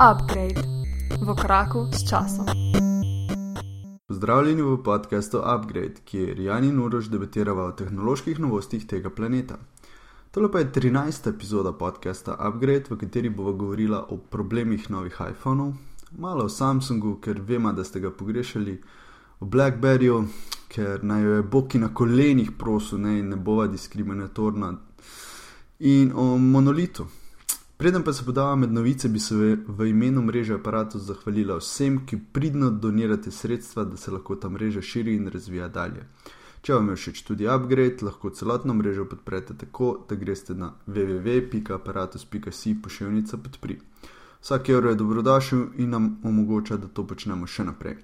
Upgrade v koraku s časom. Pozdravljeni v podkastu Upgrade, kjer Jan in Urož debatiramo o tehnoloških novostih tega planeta. Tole pa je 13. epizoda podcasta Upgrade, v kateri bomo govorili o problemih novih iPhonov, malo o Samsungu, ker vemo, da ste ga pogrešali, o Blackberryju, ker naj jo je Boki na kolenih prosil, ne, ne bova diskriminatorna, in o monolitu. Preden pa se podava med novice, bi se v imenu mreže aparatov zahvalila vsem, ki pridno donirate sredstva, da se lahko ta mreža širi in razvija dalje. Če vam je všeč tudi upgrade, lahko celotno mrežo podprete tako, da greste na www.aparatus.si pošiljnica podpri. Vsak evro je dobrodošel in nam omogoča, da to počnemo še naprej.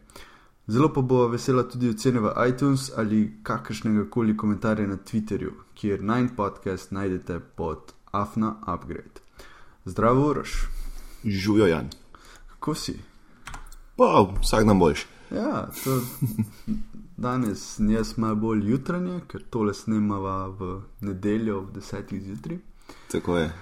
Zelo pa bo vesela tudi ocene v iTunes ali kakršnega koli komentarja na Twitterju, kjer Nine Podcast najdete pod Afna Upgrade. Zdravo, Uroš. Žujo, Jan. Kako si? Pa, vsak dan boljš. Ja, to, danes jaz malo bolj jutranje, ker tole snemava v nedeljo ob desetih zjutraj. Tako je.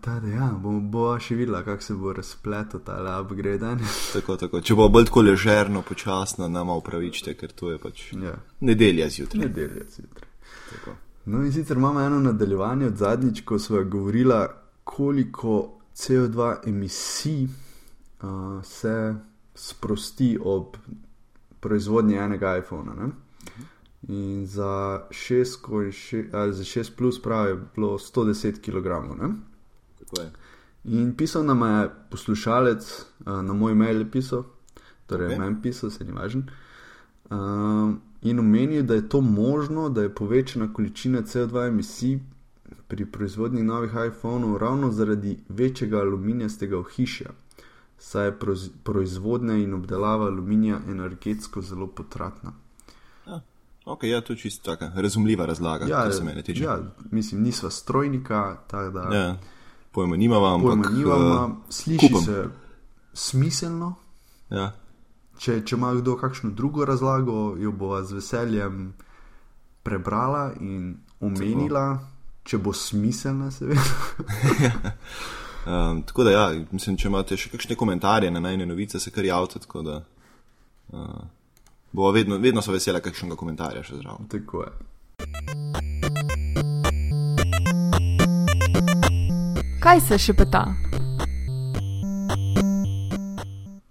Tade, ja, bomo bo še videla, kako se bo razpletel ta upgrade danes. Tako, tako. Če bo bolj tako ležerno, počasno, nama upravičite, ker to je pač Ja, nedelja zjutraj. nedelja zjutraj. Tako. No, in sicer imamo eno nadaljevanje od zadnjič, ko smo govorili, koliko CO2 emisij uh, se sprosti ob proizvodnji enega iPhona. Ne? In za 6, ko je še, ali za 6 plus pravi, je bilo 110 kg. In pisal nam je poslušalec, uh, na moj mail je pisal, torej Ok. okay. meni pisal, se ni važen. Uh, in omenil, da je to možno, da je povečana količina CO2 emisij pri proizvodnji novih iPhonov ravno zaradi večjega aluminijastega ohišja, saj je proizvodnja in obdelava aluminija energetsko zelo potratna. Ok, ja, to je čisto taka razumljiva razlaga, ja, kar se mene tiče. ja, mislim, nisva strojnika, tako da ja. Pojma nimava, ampak. pojma eh, sliši kupam. se smiselno. Ja, Če, če ima kdo kakšno drugo razlago, jo bova z veseljem prebrala in omenila, če bo smiselna, seveda. um, tako da, ja, mislim, če imate še kakšne komentarje na najne novice, se kar javite. Da. Uh, bo vedno, vedno so vesela kakšnega komentarja še zraven. Tako je. Kaj se še peta?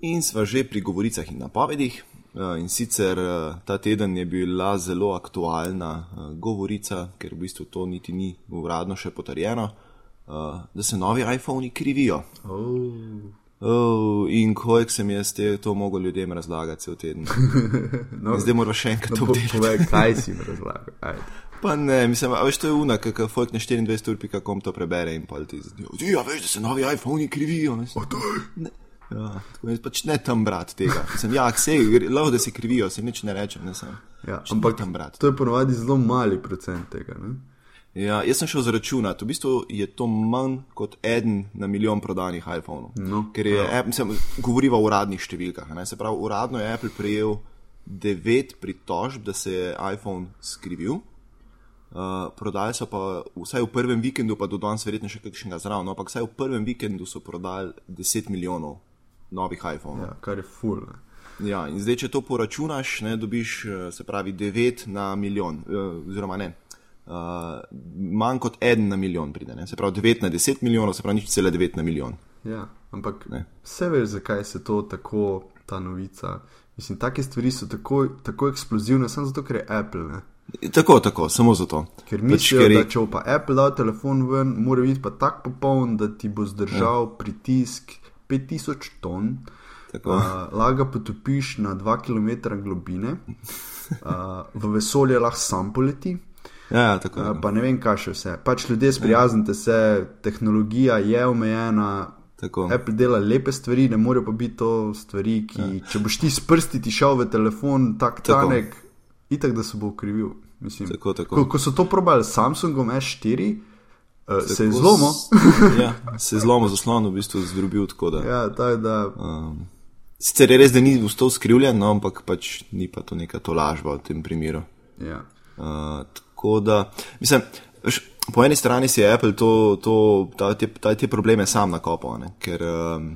In sva že pri govoricah in napovedih. Eh, In sicer eh, ta teden je bila zelo aktualna eh, govorica, ker v bistvu to niti ni uradno še potrjeno, da se novi iPhoni krivijo. Oh. Oh, in kojek sem jaz te to mogel ljudem razlagati cel teden. No, Zdaj moram še enkrat po, obdelati. povej, kaj si mi razlagal. Ajde. Pa ne, mislim, veš, to je una, kako folk na 24.com to prebere in pol ti zdi, ja, veš, da se novi iPhoni krivijo. Ne. Ja, tako jaz pač ne tam brat tega. Sem, ja, vse, lahko da se krivijo, se nič ne rečem, ne sem. Ja, Pač ampak tam brat. to je ponovadi zelo mali procent tega. Ne? Ja, jaz sem šel zračunati, v bistvu je to manj kot eden na milijon prodanih iPhonov. No, Ker je, ja. mislim, govoriva o uradnih številkah. Ne? Se pravi, uradno je Apple prejel devet pritožb, da se je iPhone skrivil. Uh, prodali so pa vsaj v prvem vikendu, pa do danes verjetno še kakšnega zraven, no, ampak vsaj v prvem vikendu so prodali 10 milijonov novih iPhonov. Ja, kar je full. Ne? Ja, in zdaj, če to poračunaš, ne, dobiš, eh, se pravi, 9 na milijon, eh, oziroma ne, uh, manj kot 1 na milijon pride, ne, se pravi 9 na 10 milijonov, se pravi nič cele 9 na milijon. Ja, ampak Ne. vse veš, zakaj se to tako, ta novica. Mislim, take stvari so tako, tako eksplozivne, samo zato, ker je Apple. Ne? Tako, tako, samo zato. Ker Pač, ker da je- če bo pa Apple dal telefon ven, mora biti pa tako popoln, da ti bo zdržal ja. pritisk 5000 ton, Tako. uh, laga potopiš na 2 km globine, uh, v vesolje lahko sam poleti. Ja, ja, tako. Uh, pa ne vem, kaj še vse. Pač ljudje sprijaznite se, tehnologija je omejena, tako. Apple dela lepe stvari, ne morejo pa biti to stvari, ki, ja. če boš ti s prsti ti šel v telefon, tak Tako. tanek, itak da se bo ukrivil. Mislim, Tako, tako. Ko, ko so to probali s Samsungom S4, uh, se je zlomil. ja, se je zlomil zaslon, v bistvu zdrobil tako da. ja, tako da, Um, sicer je res, da ni vstal skrivljen, no, ampak pač ni pa to neka tolažba v tem primeru. ja. Uh, tako da, mislim, veš, po eni strani si je Apple to, to, ta, te, ta, te probleme sam nakopal, ne? ker. Um,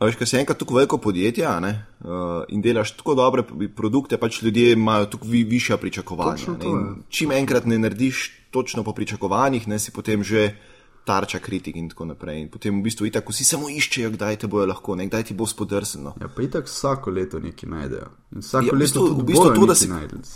veš, ker si enkrat tako veliko podjetje uh, in delaš tako dobre produkte, pač ljudje imajo tako vi, višja pričakovanja. Točno ne. ja. Čim enkrat ne narediš točno po pričakovanjih, ne si potem že tarča kritik in tako naprej. In potem v bistvu itak vsi samo iščejo, kdaj te bojo lahko, ne, kdaj ti bo spodrsno. Ja, pa itak vsako leto nekaj najdejo. In vsako Ja, v leto bistvu, tudi v bistvu to, da se,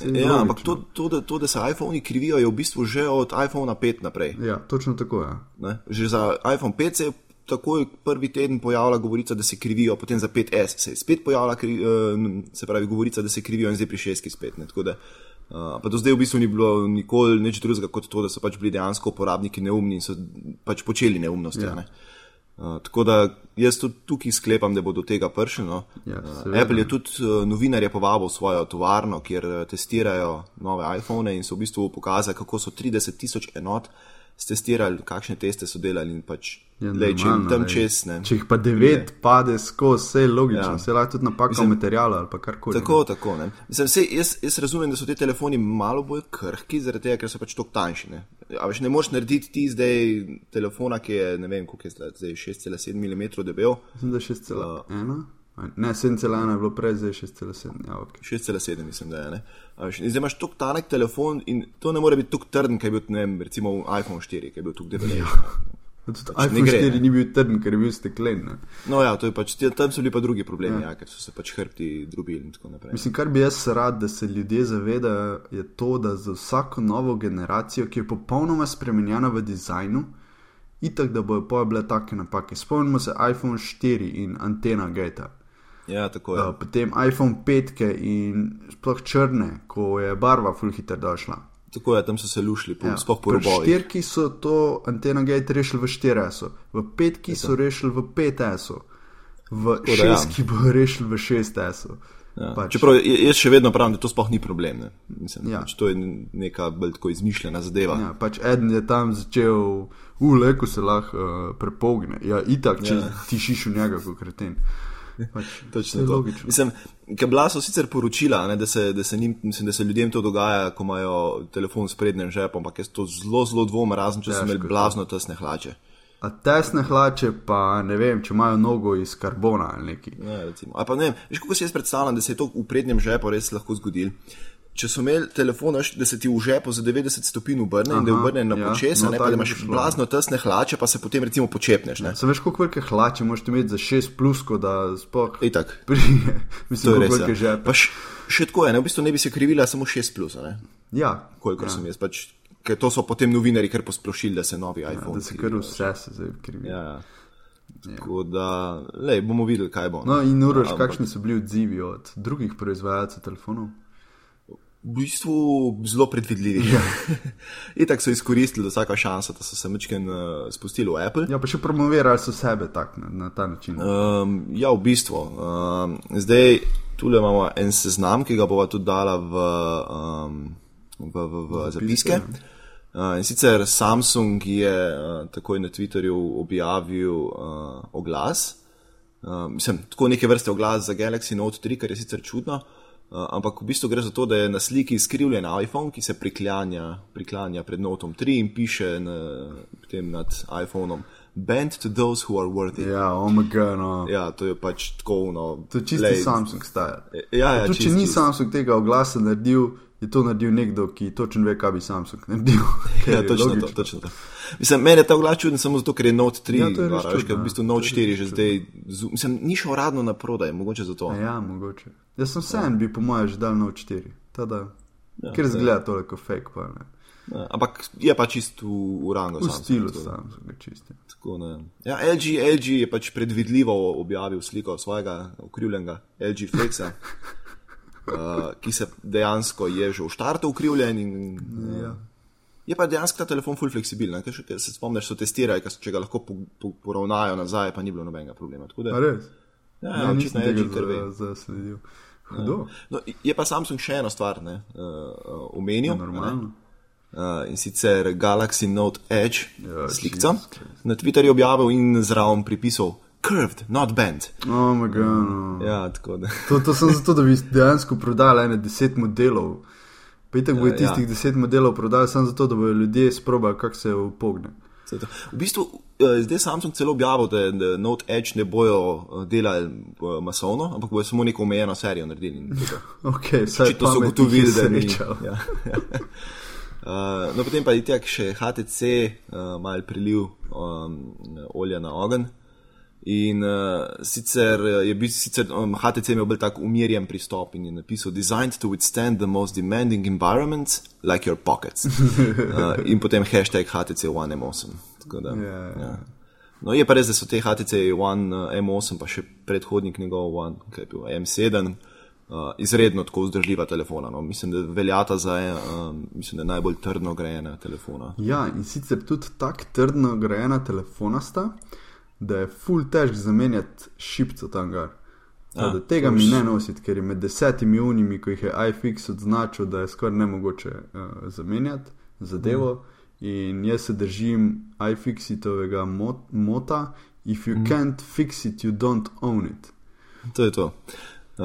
je ja, ampak to, to, da, to, da se iPhoni krivijo, je v bistvu že od iPhona 5 naprej. Ja, točno tako je. Ja. Ne? Že za iPhone 5 se je takoj prvi teden pojavila govorica, da se krivijo, potem za 5S se je spet pojavila, uh, se pravi, govorica, da se krivijo in zdaj pri 6 spet. Ne? Tako da, uh, pa do zdaj v bistvu ni bilo nikoli nič drugega kot to, da so pač bili dejansko uporabniki neumni in so pač počeli neumnosti. Ja. Ne? Uh, tako da jaz tudi tukaj sklepam, da bo do tega prišlo. No. Ja, uh. Apple je tudi uh, novinarje povabil v svojo tovarno, kjer uh, testirajo nove iPhone in so v bistvu pokazali, kako so 30 tisoč enot stestirali, kakšne teste so delali in pač, Ja, lej, če jim tam lej. čez. Ne. Če jih pa devet pade skozi, vse je logično, Ja. se lahko tudi napaka materialu ali karkoli. Tako, tako. Ne. Mislim, sej, jaz, jaz razumem, da so ti telefoni malo bolj krhki, zaradi tega, ker so pač tako tanjši. Ne. A veš, ne moreš narediti ti zdaj telefona, ki je, ne vem, koliko je zdaj, zdaj 6,7 mm debel. Mislim, da je 6,1. Ne, 7,1 je bilo prej, zdaj je 6,7. Ja, okay. 6,7 mislim, da je. Ne. Zdaj imaš tako tanek telefon in to ne more biti tako trden, kaj je bil, vem, recimo iPhone 4, ki je bil tako debelejši. Ja. Pač ne iPhone gre, 4 ne. ni bil trden, ker je bil steklen. Ne. No ja, pač, tam so bili pa drugi problemi, ja. Ja, ker so se pač hrbti drobili in tako naprej. Mislim, kar bi jaz rad, da se ljudje zavedajo, je to, da za vsako novo generacijo, ki je popolnoma spremenjena v dizajnu, itak da bojo pa bile take napake. Spomnimo se iPhone 4 in antena Geta. Ja, tako je. Uh, potem iPhone 5 in sploh črne, ko je barva fulhiter došla. Tako je, tam so se lušili, po, ja. sploh po robovih. štirki so to antena gate rešili v 4S, v petki so rešili v 5S, v da ja. šestki bojo rešili v 6S. Ja. Pač, Čeprav jaz še vedno pravim, da to sploh ni problem. Ne. Mislim, Ja. pač to je neka bolj tako izmišljena zadeva. Ja. pač eden je tam začel, ule, ko se lahko uh, prepogne. Ja, itak, če ja. ti šiš v njega, kot kreten. Pač, Točno je to. logično. Mislim, ker bila so sicer poročila, ne, da, se, da, se njim, mislim, da se ljudem to dogaja, ko imajo telefon s prednjim žepom, ampak jaz to zelo, zelo dvomim, razen če so Težko imeli je to. blazno tesne hlače. A tesne hlače, pa ne vem, če imajo nogo iz karbona ali nekaj. Ja, recimo. Pa ne vem, veš, kako si jaz predstavljam, da se je to v prednjem žepu res lahko zgodilo. Če so imeli telefon, da se ti v žepu za 90 stopinj obrne in da je obrne na ja, počesa, no, ne pa da imaš blazno tesne hlače, pa se potem recimo počepneš. Ne? Sam veš, koliko velike hlače moš imeti za 6 plus, da sploh Itak. To Mislim, je koliko res. Ja. Pa š, še tako je, ne? v bistvu ne bi se krivila samo 6 plus? Ja, kolikor ja. sem jaz. Pač, ker to so potem novinari kar posplošili, da se novi iPhone. da se kar vse se zdaj krivi. Ja, ja. Tako da, lej, bomo videli, kaj bo. No, in uroš, Ampak- kakšni so bili odzivi od drugih proizvajalcev telefonov? V bistvu zelo predvidljivi. Ja. Itak so izkoristili vsaka šansa, da so se mečken uh, spustili v Apple. Ja, pa še promovirali so sebe tak, na, na ta način. Um, ja, v bistvu. Um, zdaj tukaj imamo en seznam, ki ga bova tudi dala v, um, v, v, v zapiske. Uh, in sicer Samsung je uh, takoj na Twitterju objavil uh, oglas. Uh, mislim, tako neke vrste oglas za Galaxy Note 3, kar je sicer čudno. Uh, ampak v bistvu gre za to, da je na sliki skrivljen iPhone, ki se priklanja, priklanja pred Notom 3 in piše na, potem nad iPhonom: Bend to those who are worthy. Ja, omega, no. Ja, to je pač tako. No, To je čisti Samsung style. Ja, ja, Tudi če čisto, ni čisto. Samsung tega oglasa naredil, je to naredil nekdo, ki točno ve, kaj bi Samsung naredil. Ja, točno to, logično. točno to. Mislim, meni je ta glas čuden samo zato, ker je Note 3, Ja, ja, je vara, veš, ker v bistvu ja. Note To je 4 že zdaj, mislim, ni šel uradno na prodaj, mogoče zato. Ja, mogoče. Jaz sem vsem bi po mojem že dal Note 4. Tada, Ja, ker zgleda toliko fake, pa ne. Ja, ampak je pa čist v, v rangu. V Samsunga, stilu tako da- Samsunga čisti. da- Ja, LG, LG je pač predvidljivo objavil sliko svojega ukrivljenega LG Flexa, uh, ki se dejansko je že v štartu ukrivljen. In, Ja. Je pa dejansko ta telefon full fleksibilen, ker ker se spomniš, so testirali, so- če ga lahko po, po, poravnajo nazaj, pa ni bilo nobenega problema. Tako da, A res? ja, Ja, ja, nisem tega za- zasledil. Hudo. No, je pa Samsung še eno stvar ne, uh, omenil. Ja, Normalno. Uh, in sicer Galaxy Note Edge, Ja, ja, slikca, Jesus na Twitterju objavil in zraven pripisal curved, not bent. Omega, no. Ja, tako da. To, to sem zato, da bi dejansko prodali ene deset modelov. Pa itak bo Ja, tistih ja. deset modelov prodali samo zato, da bodo ljudje sprobali, kako se upogne. V bistvu, eh, zdaj Samsung celo objavil, da, Note Edge ne bojo eh, delali eh, masovno, ampak bojo samo neko omejeno serijo naredili. to je to. So ugotovili, da ni. srečal. Ja, ja. Uh, no, potem pa je itak še HTC, uh, mal priliv um, olja na ogen. In uh, sicer je bil sicer, um, HTC imel bolj tak umirjen pristop in je napisal: Designed to withstand the most demanding environments, like your pockets. Uh, in potem hashtag HTC One M8. Tako Da, Ja, ja. ja. No, je pa res, da so te HTC One uh, M8, pa še predhodnik njegov One, ki je bil M7, uh, izredno tako vzdržljiva telefona. No. Mislim, da veljata za um, mislim, da najbolj trdno grajena telefona. Ja, in sicer tudi tako trdno grajena telefona sta, da je full težko zamenjati šipco tam gor. A, Da tega mi ne nositi, ker je med desetimi unimi, ko jih je iFix odznačil, da je skoraj nemogoče uh, zamenjati zadevo. Mhm. In jaz se držim iFixitovega mot mota: If you Mhm. can't fix it, you don't own it. To je to. Uh,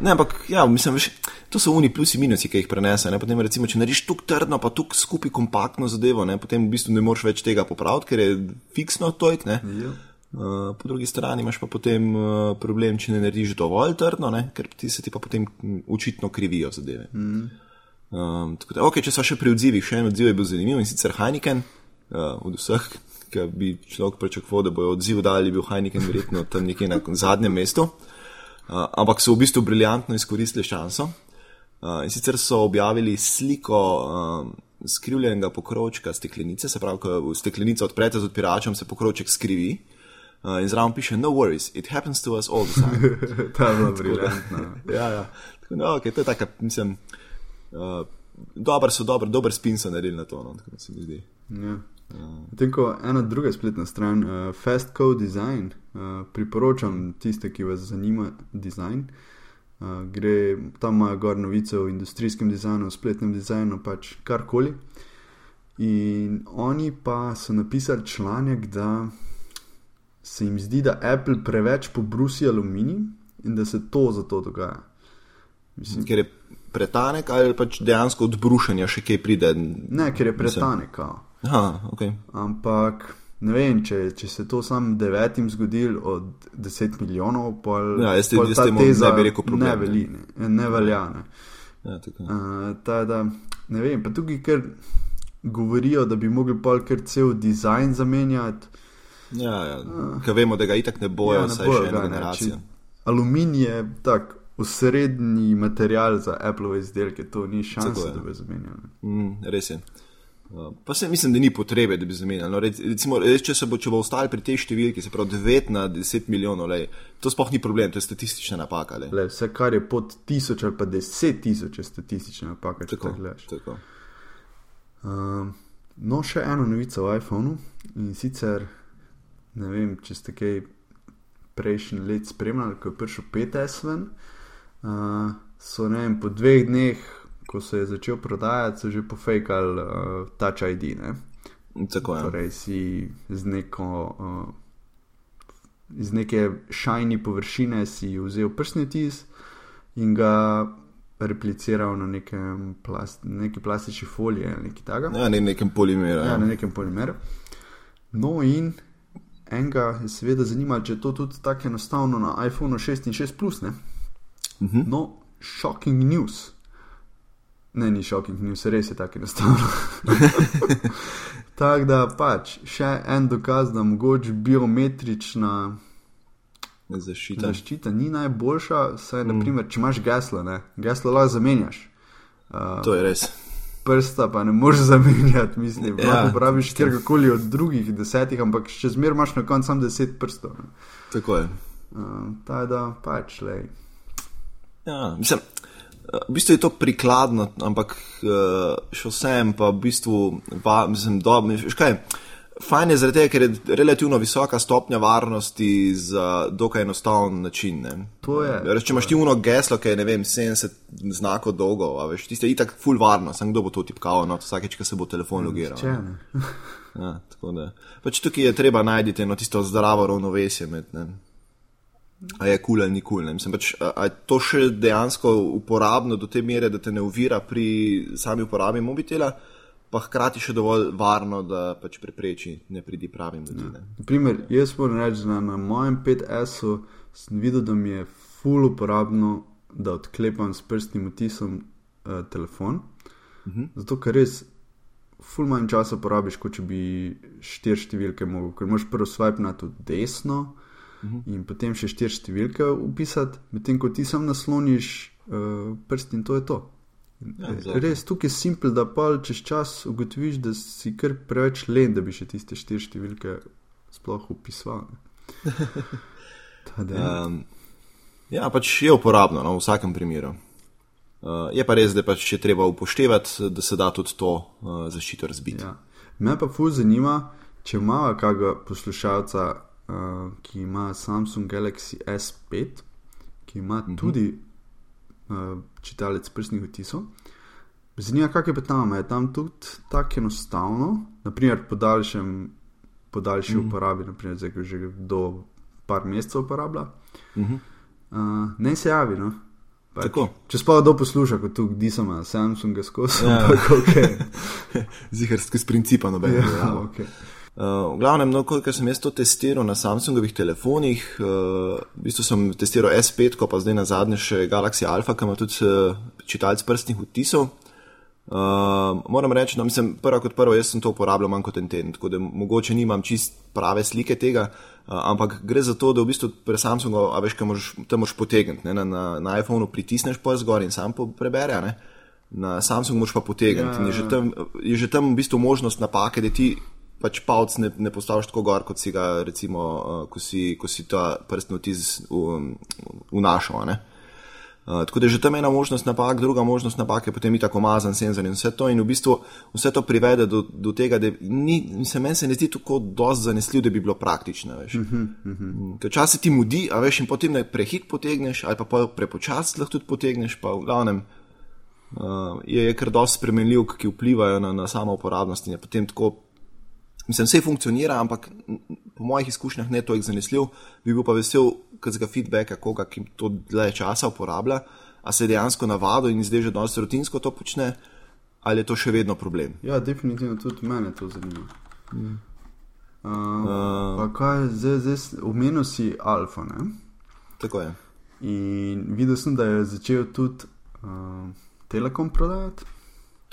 ne, ampak ja, mislim, veš, to so oni plusi in minusi, ki jih prenese. Ne? Potem, recimo, če narediš tukaj trdno, pa tukaj skupaj kompaktno zadevo, ne? potem v bistvu ne moreš več tega popraviti, ker je fiksno tojk. ne. Uh, po drugi strani imaš pa potem uh, problem, če ne narediš dovolj trdno, ne? ker ti se ti pa potem očitno krivijo zadeve. Mm. Um, da, okay, če so še pri odzivih, še en odziv je bil zanimiv in sicer Heineken, uh, od vseh, ki bi človek pričakoval, da bojo odziv dali, bil Heineken verjetno tam nekje na zadnjem mestu. Uh, ampak so v bistvu briljantno izkoristili šanso. Uh, in sicer so objavili sliko um, skrivljenega pokrovčka steklenice, se pravi, ko steklenica odprete z odpiračem, se pokrovček skrivi. Uh, in zraven piše: No worries, it happens to us all the time. Ta je bila briljantna. ja, ja. Tako, no, okay, to je taka, mislim, uh, dober so, dober, dober spin so naredili na to, no, tako se mi zdi. Ja. Medtem ko ena druga spletna stran, uh, Fast Code Design, uh, priporočam tiste, ki vas zanima dizajn. Uh, gre tam imajo gor novice o industrijskem dizajnu, o spletnem dizajnu, pač karkoli. In oni pa so napisali članek, da se jim zdi, da Apple preveč pobrusi aluminij in da se to zato dogaja. Mislim, Ker je pretanek ali pač dejansko od brušenja še kaj pride. ne, ker je pretanek. Aha, okay. Ampak ne vem, če, če se to sam devetim zgodil od 10 milijonov, pol, Ja, jaz pol jaz ta teza ne bi rekel problem, Ne ne. veli, ne, ne velja. Ne. ja, tako. Uh, ta, da, ne vem, pa tukaj kar govorijo, da bi mogli pol kar cel dizajn zamenjati. Ja, ja. Ker vemo, da ga itak ne bojo, Ja, ne bojo še ena generacija. Aluminij je tak osrednji material za Apple izdelke, to ni šanse, da bi zamenjali. Mm, res je. Uh, Pa se mislim, da ni potrebe, da bi zamenjali. No, rec- recimo, res, če, se bo, če bo ostali pri tej številki, se pravi 9 na 10 milijonov, lej, to sploh ni problem, to je statistična napaka. lej. Le, vse, kar je pod tisoč ali pa deset tisoč, je statistična napaka, Tako, tako. Um, no, še eno novico o iPhonu in sicer ne vem, če ste kaj prejšnji let spremljali, ko je prišel 5S ven. Uh, so ne vem, po dveh dneh, ko se je začel prodajati, so že pofejkali uh, Touch ID. Ne? tako ja. Torej si z neko. Uh, Iz neke šajni površine si vzel prstni tis in ga repliciral na nekem plast, neki plastični foliji ali nekaj takega. Ja, ne nekem polimeru. Ja, Ja, na nekem polimeru. No, in enega je seveda zanimalo, če je to tudi tako enostavno na iPhonu 6 in 6 Plus. Ne? Uh -huh. No, shocking news. Ne, ni shocking news, res je tako enostavno. tako da pač še en dokaz, da mogoče biometrična Zaščita. zaščita ni najboljša. Saj, naprimer, če imaš geslo, ne, geslo lahko zamenjaš. Uh, To je res. Prsta pa ne moreš zamenjati, mislim. Ja. Lahko uporabiš kjerkoli od drugih desetih, ampak še zmeraj imaš na koncu samo deset prstov. ne. Tako je. Uh, ta da pač, lej. Ja, mislim, eh, v bistvu je to prikladno, ampak eh, še vsem pa v bistvu, va, mislim, dobro, veš kaj. Fajn je zaradi tega, ker je relativno visoka stopnja varnosti za dokaj enostaven način. Ne. To je, Reč, če imaš ti uno geslo, ki je ne vem, 70 znakov dolgo, veš, tiste je itak full varno, sem kdo bo to tipkal, no, vsakeč, ko se bo telefon logiral. Ne. ne. Ja, tako da. Pač tukaj je treba najti eno tisto zdravo ravnovesje med. Ne. a je kul cool ali ni kul. Cool, pač, a, a je to še dejansko uporabno do te mere, da te ne uvira pri sami uporabi mobitela, pa hkrati še dovolj varno, da pač prepreči, ne pridi pravim ljudem. Ja. Naprimer, jaz moram reči, da na mojem 5S-u sem videl, da mi je ful uporabno, da odklepam s prstnim otisom uh, telefon. Uh -huh. Zato, ker res ful manj časa porabiš, kot če bi štiri številke mogel, ker moš prvo swipe na to desno. -huh. in potem še štiri številke upisati, medtem ko ti sam nasloniš uh, prst in to je to. Ja, Res tukaj je simpel, da pa čez čas ugotoviš, da si kar preveč len, da bi še tiste štiri številke sploh upisal. um, ja, pač je uporabno no, v vsakem primeru. Uh, je pa res, da pač je treba upoštevati, da se da tudi to uh, zaščito razbiti. Ja. Me pa fuz zanima, če ima kakega poslušalca, uh, ki ima Samsung Galaxy S5, ki ima uh mhm. -huh. Uh, čitalec prstnih odtisov. Zanima me, kaj je tam, je tam tudi tako enostavno, naprimer po daljšem, po daljši. -huh. uporabi, naprimer zdaj, že do par mesecev uporablja. Uh -huh. uh, ne se javi, no. Pač, če sploh kdo posluša, kot tu, di sem na Samsungu, skozi ja. vse, okay. ziharski z principa, noben. Ja, ja. Okay. Uh, v glavnem, no, kolikor sem jaz to testiral na Samsungovih telefonih, uh, v bistvu sem testiral S5, pa zdaj na zadnje še Galaxy Alpha, ki ima tudi uh, čitalec prstnih odtisov. Uh, moram reči, no, sem prva kot prvo, jaz sem to uporabljal manj kot en teden, tako da mogoče nimam čist prave slike tega, uh, ampak gre za to, da v bistvu pri Samsungu, a veš, kaj moraš tam moraš potegniti, na, na, na iPhonu pritisneš pa zgor in sam prebere, ne? na Samsungu moraš pa potegniti. Ja, ja. Je, že tam, je že tam v bistvu možnost napake, da ti pač palc ne, ne postaviš tako gor, kot si ga, recimo, uh, ko, si, ko si ta prstni vtis vnašal. Uh, tako da je že tam ena možnost napak, druga možnost napak je potem tako mazan senzor in vse to. In v bistvu vse to privede do, do tega, da ni, se meni se ne zdi tako dosti zanesljiv, da bi bilo praktično. Uh -huh, uh -huh. Včasih ti mudi, a veš, in potem ne prehit potegneš, ali pa prepočasno lahko tudi potegneš, pa v glavnem. Uh, je, je kar dosti spremenljiv, ki vplivajo na, na samo uporabnost in je potem tako Mislim, vse funkcionira, ampak po mojih izkušnjah ne toliko zanesljiv. Bi bil pa vesel, ker z ga feedbacka, koga ki to dlje časa uporablja, a se je dejansko navadil in zdaj že dosti rutinsko to počne, ali je to še vedno problem. Ja, definitivno tudi mene to zanima. Mm. Uh, uh, kaj, zdaj, zdaj, omenil si Alfa. Ne? Tako je. In videl sem, da je začel tudi uh, Telekom prodajati.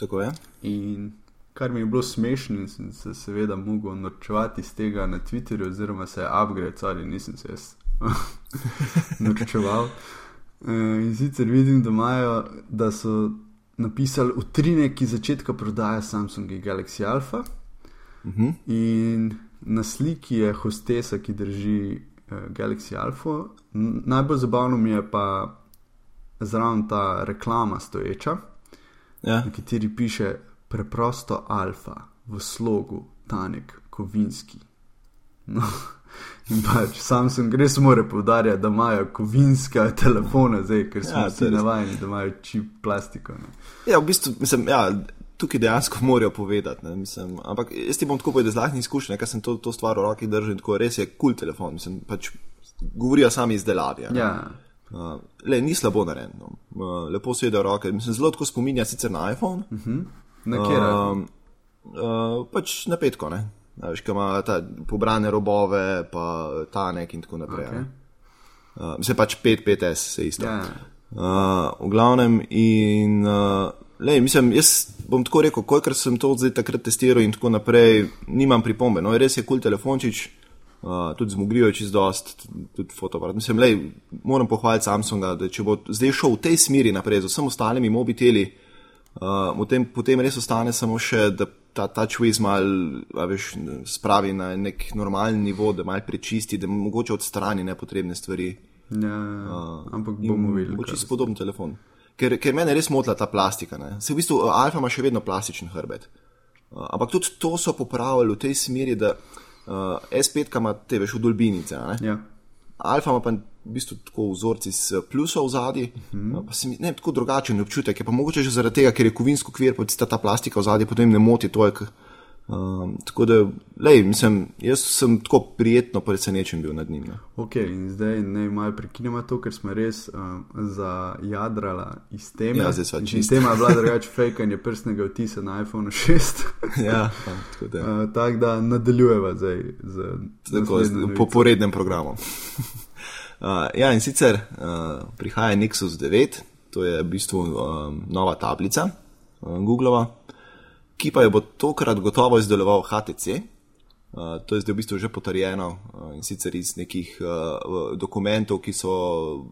Tako je. In kar mi je bilo smešno in sem se seveda mogel norčevati iz tega na Twitterju, oziroma se je upgrade, ali nisem se jaz norčeval. E, in sicer vidim, da, imajo, da so napisali utrinek iz začetka prodaje Samsung Galaxy Alpha. Uh mhm. -huh. In na sliki je hostesa, ki drži uh, Galaxy Alpha. Najbolj zabavno mi je pa zraven ta reklama stoječa, ja. na kateri piše preprosto alfa v slogu Tanek Kovinski. No. In pač sam sem res more povdarjati, da imajo kovinske telefone, zdaj, ker smo ja, vsi navajeni, da imajo čip plastiko. Ne. Ja, v bistvu, mislim, ja, tukaj dejansko morajo povedati. Mislim, ampak jaz ti bom tako povedal iz lahnih izkušenj, ker sem to, to stvar v roki držal in tako res je kul cool telefon. Mislim, pač govorijo sami izdelavi. Ja. Uh, le, ni slabo narejeno. Uh, lepo se je da roke. Mislim, zelo tako spominja sicer na iPhone. Uh mhm. -huh. Na kjer? Uh, uh, pač na petko, ne. Veš, kaj ima ta pobrane robove, pa tanek in tako naprej. Okay. Uh, se pač 5-5S, se isto. Yeah. Ja. Uh, v glavnem, in uh, lej, mislim, jaz bom tako rekel, kolikor sem to zdaj takrat testiral in tako naprej, nimam pripombe. No, res je kul cool telefončič, uh, tudi zmogljivo čez dost, tudi fotoaparat. Mislim, lej, moram pohvaliti Samsunga, da če bo zdaj šel v tej smeri naprej z vsemi ostalimi mobiteli, Uh, potem, potem res ostane samo še, da ta touchwiz malo spravi na nek normalen nivo, da malo prečisti, da mogoče odstrani nepotrebne stvari. Ja, uh, ampak bomo videli. Če si podoben telefon. Ker, ker mene res motila ta plastika. Ne? Se v bistvu Alfa ima še vedno plastičen hrbet. Uh, ampak tudi to so popravili v tej smeri, da uh, S5 ima te veš v dolbinice. Ja. Alfa ima pa v bistvu tako vzorci s plusov v zadnji, uh -huh. pa se mi ne tako drugačen občutek. Je pa mogoče že zaradi tega, ker je kovinsko kvir, pa tista ta plastika v zadnji, potem ne moti to, Um, tako da, lej, mislim, jaz sem tako prijetno presenečen bil nad njim. Ne. Ok, in zdaj ne malo prekinemo to, ker smo res um, zajadrala iz teme. Ja, zdaj sva Mislim, čisto. Tema je bila drugače fejkanje prstnega odtisa na iPhone 6. Ja, pa, tako da. uh, Tako da nadaljujeva zdaj z Tako, po porednem programu. uh, ja, in sicer uh, prihaja Nexus 9, to je v bistvu um, nova tablica um, Googlova, ki pa jo bo tokrat gotovo izdeloval HTC. Uh, to je zdaj v bistvu že potrjeno uh, in sicer iz nekih uh, dokumentov, ki so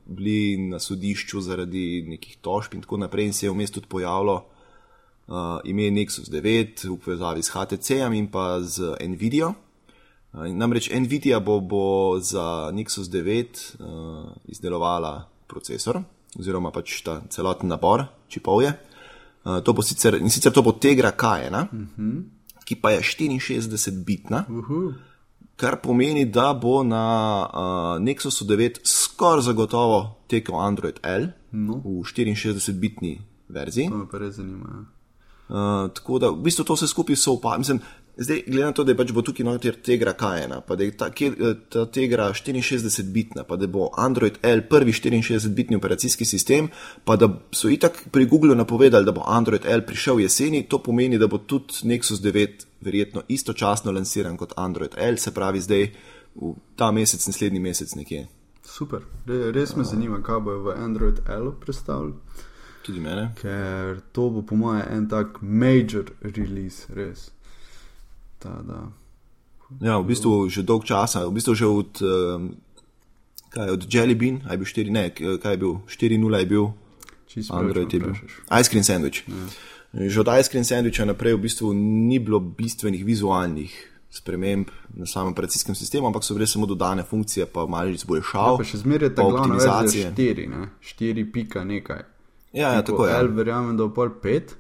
bili na sodišču zaradi nekih tožb in tako naprej, in se je vmes tudi pojavilo uh, ime Nexus 9 v povezavi s HTC-jem in pa z Nvidijo. Uh, Namreč Nvidia bo, bo za Nexus 9 uh, izdelovala procesor, oziroma pač ta celoten nabor čipov je. Uh, to bo sicer, in sicer to bo Tegra K1, uh -huh. ki pa je 64-bitna, Uhu. kar pomeni, da bo na uh, Nexusu 9 skoraj zagotovo tekel Android L No. v 64-bitni verziji. To me pa res zanima. Uh, tako da v bistvu to vse skupaj so upadli. Zdaj, glede na to, da je pač bo tukaj noter Tegra K1, pa da je ta, kjer, eh, ta Tegra 64-bitna, pa da bo Android L prvi 64-bitni operacijski sistem, pa da so itak pri Googlu napovedali, da bo Android L prišel jeseni, to pomeni, da bo tudi Nexus 9 verjetno istočasno lansiran kot Android L, se pravi zdaj v ta mesec, naslednji mesec nekje. Super, Re, res me zanima, kaj bo v Android L predstavljal, Tudi mene. ker to bo po mojem en tak major release, res. Ta, da. Ja, v bistvu že dolg časa, v bistvu že od, kaj, od Jelly Bean, aj bil 4, ne, kaj je bil, 4.0 je bil, Čisto Android je bil. Ice Cream Sandwich. Ja. Že od Ice Cream Sandwicha naprej v bistvu ni bilo bistvenih vizualnih sprememb na samem operacijskem sistemu, ampak so bile samo dodane funkcije, pa malo izboljšav. Pa še zmeraj je ta glavna verzija optimizacije. 4, ne? 4 pika nekaj. Ja, ja, tako je. L verjamem, da bo pol 5.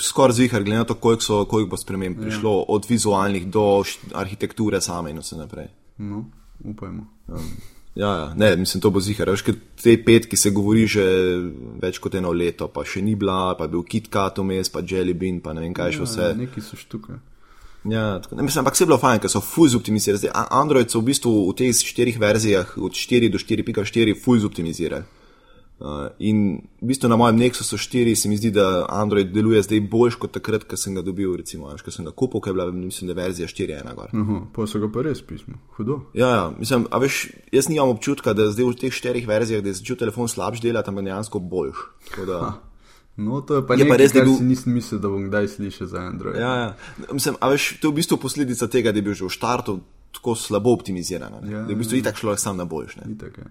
Skoraj zvihar, glede na to, koliko, so, koliko bo sprememb prišlo, ja. od vizualnih do arhitekture same in vse naprej. No, upajmo. Ja, ja, ne, mislim, to bo. Veš, ker te petki se govori že več kot eno leto, pa še ni bila, pa je bil KitKat vmes, pa Jelly Bean, pa ne vem kaj še vse. Ja, neki so štuke. Ja, tako, ne, mislim, ampak vse je bilo fajn, ker so fuz optimizirali. Zdaj, Android so v bistvu v teh štirih verzijah, od 4 do 4.4, fuz optimizirali. Uh, in v bistvu na mojem Nexusu 4 se mi zdi, da Android deluje zdaj boljš kot takrat, ko sem ga dobil, recimo, ko sem ga kupil, ko je bila, mislim, da verzija 4.1 gor. Aha, pa so ga pa res pismo. Hudo. Ja, ja, mislim, a veš, jaz nimam občutka, da zdaj v teh štirih verzijah, da je začel telefon slabš delati, ampak dejansko boljš. Da, No, to je pa Je nekaj, pa res, da bil- nisem mislil, da bom kdaj slišal za Android. ja, ja. Mislim, a veš, to je v bistvu posledica tega, da je bil že v štartu tako slabo optimiziran. Ja, da je v bistvu itak šlo sam na boljš. ne. Itak je.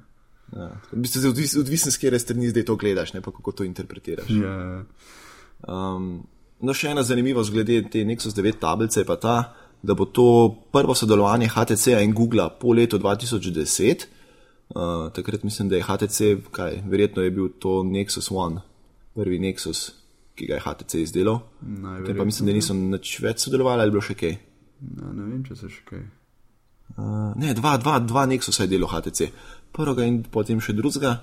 Ja. V bistvu je odvis, odvisno, s kere strani zdaj to gledaš, ne pa kako to interpretiraš. Ja, Um, no, še ena zanimivost glede te Nexus 9 tablice je pa ta, da bo to prvo sodelovanje HTC-ja in Googlea po letu 2010. Uh, takrat mislim, da je HTC, kaj, verjetno je bil to Nexus One, prvi Nexus, ki ga je HTC izdelal. Potem pa mislim, da niso nič več sodelovali ali bilo še kaj. ja, ne vem, če se še kaj. Uh, ne, dva, dva, dva Nexusa je delal HTC, prvega in potem še drugega.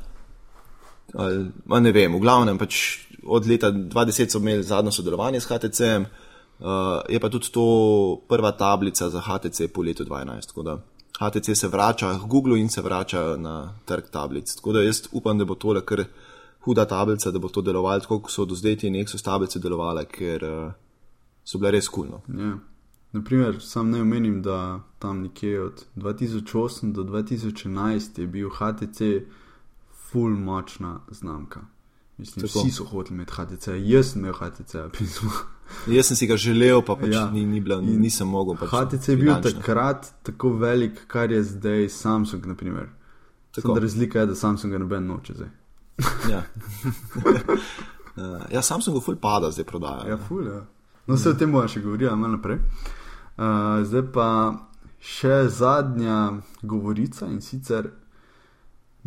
Ali, ne vem, v glavnem pač od leta 2010 so imeli zadnjo sodelovanje s HTC-jem, uh, je pa tudi to prva tablica za HTC po letu 2012. Tako da HTC se vrača k Google in se vrača na trg tablic. Tako da jaz upam, da bo tole kar huda tablica, da bo to delovalo tako, kot so do zdaj te Nexus tablice delovale, ker uh, so bile res kulno. Ja. Naprimer, sam ne omenim, da tam nekje od 2008 do 2011 je bil HTC full močna znamka. Mislim, Tako. vsi so hoteli imeti HTC, jaz sem imel HTC, pismo. Jaz sem si ga želel, pa pač Ja. ni, ni bila, In nisem mogel. Pač HTC je bil finančno. takrat tako velik, kar je zdaj Samsung. Razlika je, da Samsung ga noben noče zdaj. Ja, uh, ja Samsung ga ful pada zdaj prodaja. Ja, ful, ja. No, vse o tem bomo še govorili, malo naprej. Uh, zdaj pa še zadnja govorica in sicer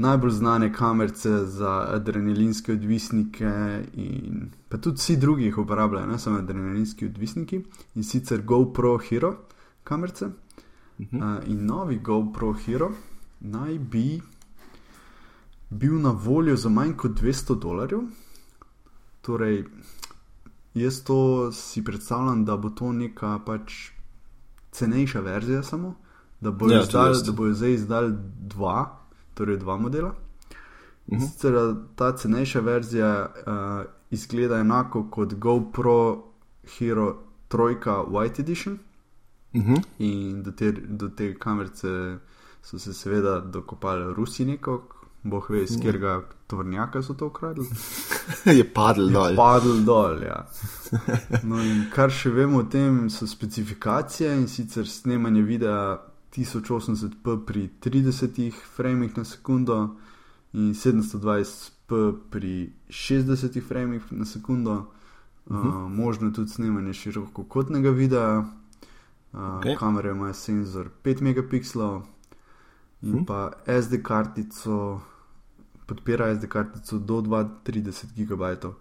najbolj znane kamerce za adrenalinske odvisnike, in pa tudi vsi drugi jih uporabljajo, ne samo adrenalinski odvisniki, in sicer GoPro Hero kamerce. Uh, in novi GoPro Hero naj bi bil na voljo za manj kot 200 dolarjev. Torej, jaz to si predstavljam, da bo to neka pač cenejša verzija samo, da bojo Ja, izdali, da bojo zdaj izdali dva, torej dva modela. Mhm. Sicer eh, ta cenejša verzija uh, izgleda enako kot GoPro Hero 3 White Edition. Mhm. In do te, do te kamerice so se seveda dokopali Rusi nekako, boh ve, iz katerega tovrnjaka so to ukradli. je padel dol. Padl dol, ja. No in kar še vemo o tem, so specifikacije in sicer snemanje videa 1080p pri 30 framih na sekundo in 720p pri 60 framih na sekundo. Uh -huh. uh, možno je tudi snemanje širokokotnega videa, uh, Okej. okay. kamera ima senzor 5 megapikslov in Mhm. pa SD kartico, podpira SD kartico do 32 GB.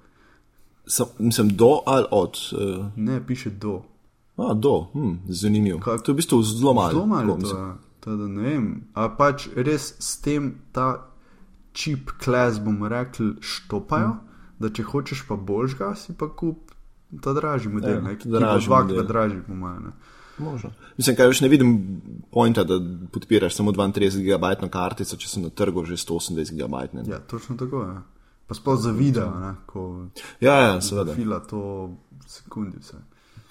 Sam, mislim, do ali od. Uh, Ne, piše do. a, do, hm, zanimivo. Kak- To je v bistvu zelo malo. Zelo malo to je. Teda, ne vem. A pač res s tem ta čip kles, bomo rekli, štopajo, mm. da če hočeš pa boljšega, si pa kup ta dražji model, Ja, ne, ki je dvakrat dražji, po mojem. Možno. Mislim, kaj več ne vidim pointa, da podpiraš samo 32 GB kartico, če so na trgu že 128 GB. Ja, točno tako je. Pa sploh za video, ne, ko Ja, ja, seveda, fila to sekundi vse.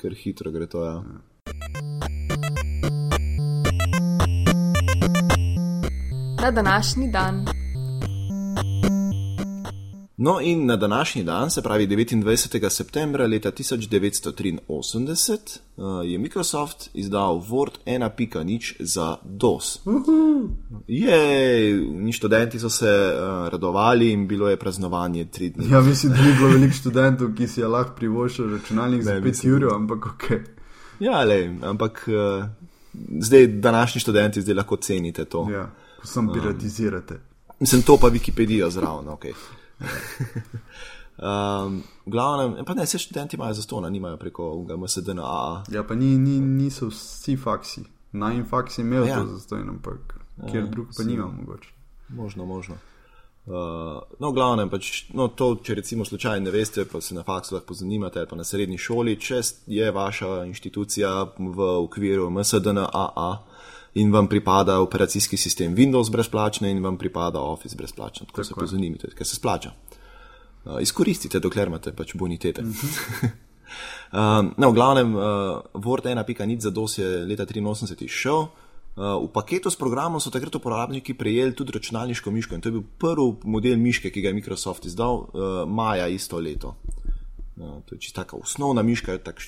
ker hitro gre to. Ja. Na današnji dan No, in na današnji dan, se pravi 29. septembra leta 1983, uh, je Microsoft izdal Word 1.0 za DOS. Jej, in študenti so se uh, radovali in bilo je praznovanje tri dni. Ja, mislim, da ni bilo veliko študentov, ki si je lahko privoščil računalnik za Ne, 5 mislim, ur, ampak ok. Ja, le, ampak uh, zdaj današnji študenti zdaj lahko cenite to. Ja, ko sem piratizirate. Mislim, to pa Wikipedijo zraven, ok. Um, glavnem, pa ne, vse študenti imajo za stona, nimajo preko MSDNA. Ja, pa ni, ni, niso vsi faksi. Najmanj faks je imel Ja. ja. to zastojno, ampak kjer drug pa nima mogoče. Možno, možno. Uh, no, glavnem, pač, no, to, če recimo slučajno ne veste, pa se na faksu lahko pozanimate, ali pa na srednji šoli, če je vaša inštitucija v okviru MSDNAA in vam pripada operacijski sistem Windows brezplačno in vam pripada Office brezplačno, tako, tako se Tako pozanimite, ker se splača. Uh, izkoristite, dokler imate pač bonitete. Um, no, v glavnem, uh, Word 1.0 za DOS je leta 83 izšel. Uh, v paketu s programom so takrat uporabniki prejeli tudi računalniško miško in to je bil prvi model miške, ki ga je Microsoft izdal uh, maja isto leto. Uh, to je čisto taka osnovna miška, tak,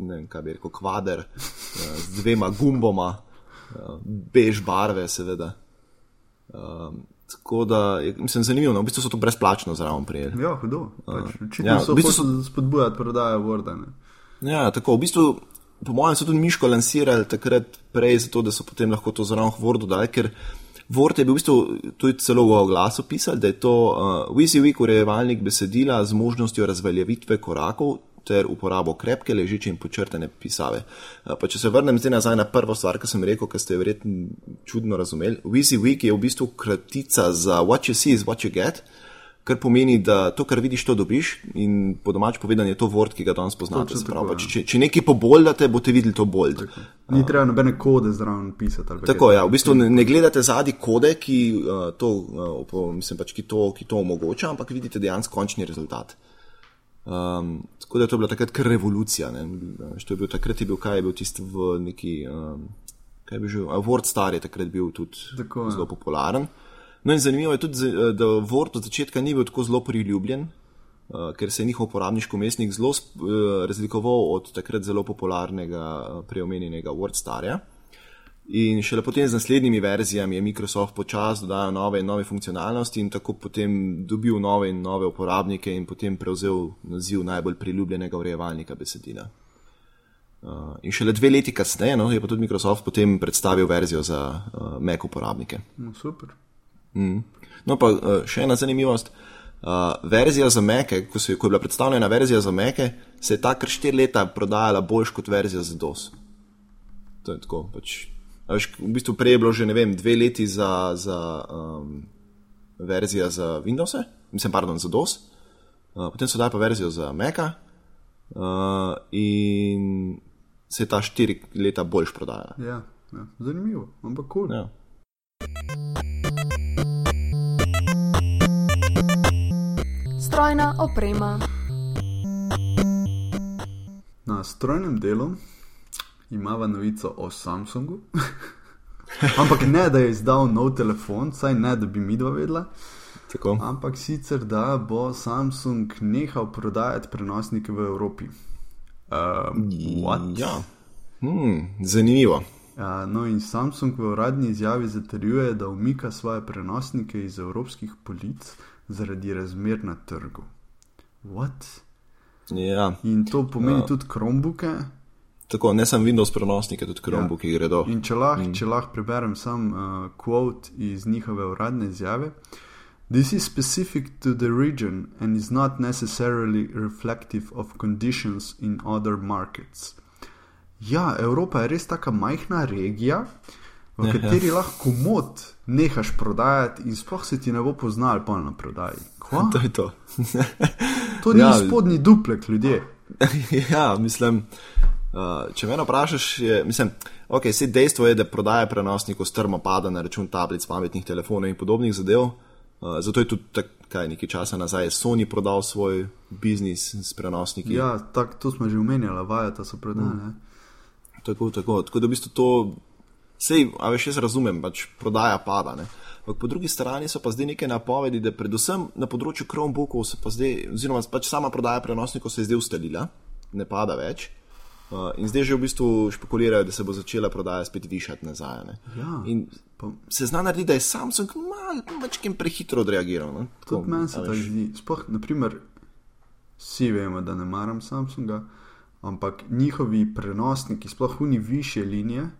ne vem, kaj bi rekel, kvader uh, z dvema gumboma, uh, bež barve, seveda. Um, tako da, mislim, zanimivo, no, v bistvu so to brezplačno zraven prejeli. Ja, hudo. Pač, očitno ja, ja, so v bistvu bistvu spodbujati prodajo Worda. Ne. Ja, tako v bistvu, po mojem, so tudi Miško lansirali takrat prej, zato da so potem lahko to zraven Wordu dali, ker Word je bil v bistvu tudi celo v oglasu pisal, da je to uh, WYSIWYG urejevalnik besedila z možnostjo razveljavitve korakov ter uporabo krepke, ležeče in počrtane pisave. Uh, pa če se vrnem zdaj nazaj na prvo stvar, ki sem rekel, ki ste jo verjetno čudno razumeli, WYSIWYG je v bistvu kratica za what you see is what you get. Kar pomeni, da to, kar vidiš, to dobiš, in po domač povedano je to Word, ki ga danes poznate. Tako, pač, ja. če, če nekaj poboljate, boste videli to bolj. Ni treba nobene kode zraven pisati. Tako, ja, v bistvu ne, ne gledate zadnji kode, ki, uh, to, uh, mislim, pač, ki, to, ki to omogoča, ampak vidite dejansko končni rezultat. Um, tako da je to bila takrat kar revolucija. Je bil, takrat je bil, kaj je bil tisti v neki, um, kaj je bil že, Word Star je takrat bil tudi Tako, ja. zelo popularen. No in zanimivo je tudi, z- da Word od začetka ni bil tako zelo priljubljen, uh, ker se je njihov uporabniški umestnik zelo uh, razlikoval od takrat zelo popularnega uh, preomenjenega Word Starja. In šele potem z naslednjimi verzijami je Microsoft počasi dodajal nove in nove funkcionalnosti in tako potem dobil nove in nove uporabnike in potem prevzel naziv najbolj priljubljenega urejevalnika besedila. Uh, in šele dve leti kasneje no, je pa tudi Microsoft potem predstavil verzijo za uh, Mac uporabnike. No, super. No, pa uh, še ena zanimivost. Uh, verzija za Meke, ko, se, ko je bila predstavljena verzija za Meke, se je ta kar štiri leta prodajala bolj kot verzija za DOS. To je tako. Pač, veš, v bistvu prej je bilo že vem, dve leti za, za um, verzija za Windows, mislim, pardon, za DOS, uh, potem so dali pa verzijo za Meka uh, in se je ta štiri leta boljš prodajala. Ja, ja. zanimivo, ampak kul. Cool. Ja. Strojna oprema. Na strojnem delu imamo novico o Samsungu. Ampak ne, da je izdal nov telefon, saj ne, da bi mi dva vedela. Tako. Ampak sicer, da bo Samsung nehal prodajati prenosnike v Evropi. Um, what? Ja. Hmm, zanimivo. Ja, no, in Samsung v uradni izjavi zatrjuje, da umika svoje prenosnike iz evropskih polic zaradi razmer na trgu. What? Ja. In to pomeni ja. tudi Chromebooke. Tako, ne samo Windows prenosnike, tudi Chromebooki ja. gredo. In če lahko mm. lah preberem sam uh, quote iz njihove uradne izjave. This is specific to the region and is not necessarily reflective of conditions in other markets. Ja, Evropa je res tako majhna regija, v ja, kateri ja. lahko mod nehaš prodajati in sploh se ti ne bo poznal pa na prodaji. Kva? To je to. to ni ja. spodnji duplek ljudje. ja, mislim. Uh, če me vprašaš, je, mislim, okay, dejstvo je, da prodaja prenosnikov strmo pada na račun tablic, pametnih telefonov in podobnih zadev. Uh, zato je tudi tako nekaj časa nazaj Sony prodal svoj biznis s prenosniki. Ja, tak, to smo že omenjali, vajata so prodali. Mm. Tako, tako. tako da v bistvu to, sej, a veš, jaz razumem, pač prodaja pada. Ne? Po drugi strani so pa zdaj neke napovedi, da predvsem na področju Chromebookov se pa zdaj, oziroma pač sama prodaja prenosnikov se je zdaj ustalila, ne pada več. Uh, in zdaj že v bistvu špekulirajo, da se bo začela prodaja spet višati nazaj. Ja, in pa, se zna narediti, da je Samsung malo več prehitro odreagiral. No? Tudi meni se tako zdi. Sploh, naprimer, vsi vemo, da ne maram Samsunga, ampak njihovi prenosniki, sploh uni više linije,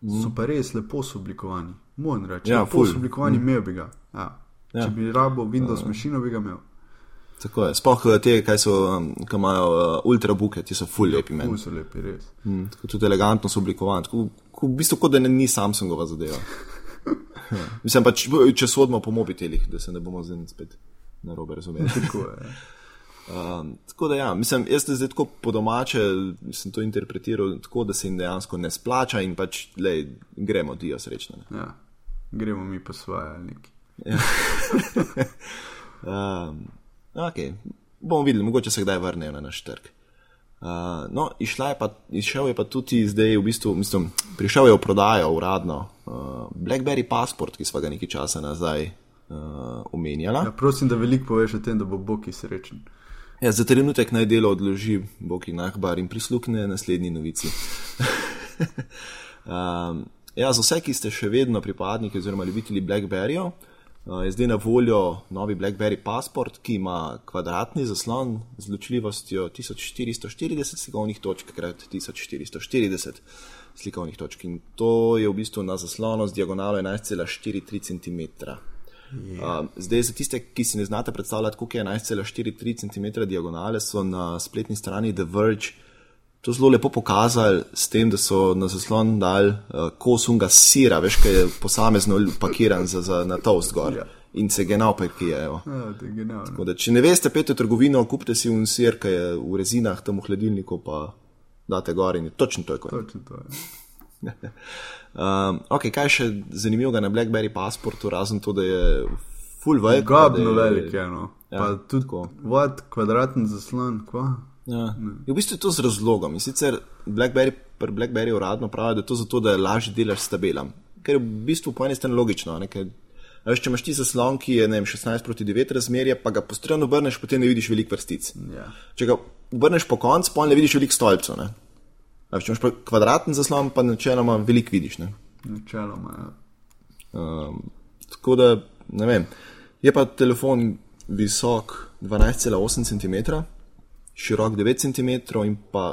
mm. so pa res lepo oblikovani. Moram reči, ja, lepo oblikovani, mm. imel bi ga. Ja. Ja. Če bi rabo Windows uh. mašino, bi ga imel. Tako je. Sploh te, kaj so, um, ki imajo uh, ultrabuke, ti so full lepi. Full so lepi, res. Mm, tako tudi elegantno so oblikovani. Tako, v bistvu, kot da ne ni Samsungova zadeva. ja. Mislim pač, če sodimo po mobitelih, da se ne bomo zdaj spet na robe razumeli. tako je. Um, tako da, ja, mislim, jaz zdaj tako po domače sem to interpretiral tako, da se jim dejansko ne splača in pač, le, gremo, dio srečno. Ja, gremo mi pa svoje ali neki. Ja. um, Okay. Bomo videli, mogoče se kdaj vrnejo na naš trg. Uh, no, je pa, išel je pa tudi zdaj, v bistvu, mislim, prišel je v prodajo uradno uh, Blackberry Passport, ki smo ga nekaj časa nazaj uh, omenjali. Ja, prosim, da veliko poveš o tem, da bo Boki srečen. Ja, za trenutek naj delo odloži Boki Nahbar in prisluhne naslednji novici. um, ja, za vse, ki ste še vedno pripadniki oziroma ljubitelji Blackberryja. Uh, je zdaj na voljo novi BlackBerry Passport, ki ima kvadratni zaslon z ločljivostjo 1440 slikovnih točk krat 1440 slikovnih točk. In to je v bistvu na zaslonu z diagonalo 11,43 cm. Yeah. Uh, zdaj, za tiste, ki si ne znate predstavljati, koliko je 11,43 cm diagonale, so na spletni strani The Verge to zelo lepo pokazali s tem, da so na zaslon dal uh, kos unga sira, veš, kaj je posamezno pakiran za, za, na toast gor. Ja. In se genau pekije. Ja, če ne veste, pete v trgovino, kupite si un sir, ki je v rezinah, tam v hladilniku, pa date gor in je točno to. Je točno to je. um, okay, kaj še zanimivega na Blackberry pasportu, razen to, da je full velik? Gobno velik, eno. Ja, pa tudi vod, kvadraten zaslon, kva? Ja. V bistvu je to z razlogom. In sicer Blackberry, pri Blackberry uradno pravi, da je to zato, da je lažje delaš s tabelami. Ker je v bistvu po eni strani logično. Ne, ker, veš, če imaš ti zaslon, ki je vem, 16 proti 9 razmerje, pa ga postrojno obrneš, potem ne vidiš veliko vrstic. Ja. Če ga obrneš po koncu, pa ne vidiš veliko stolpcev. Če imaš kvadraten zaslon, pa načeloma veliko vidiš. Ne. Načeloma, ja. Um, tako da, ne vem. Je pa telefon visok 12,8 cm širok 9 cm in pa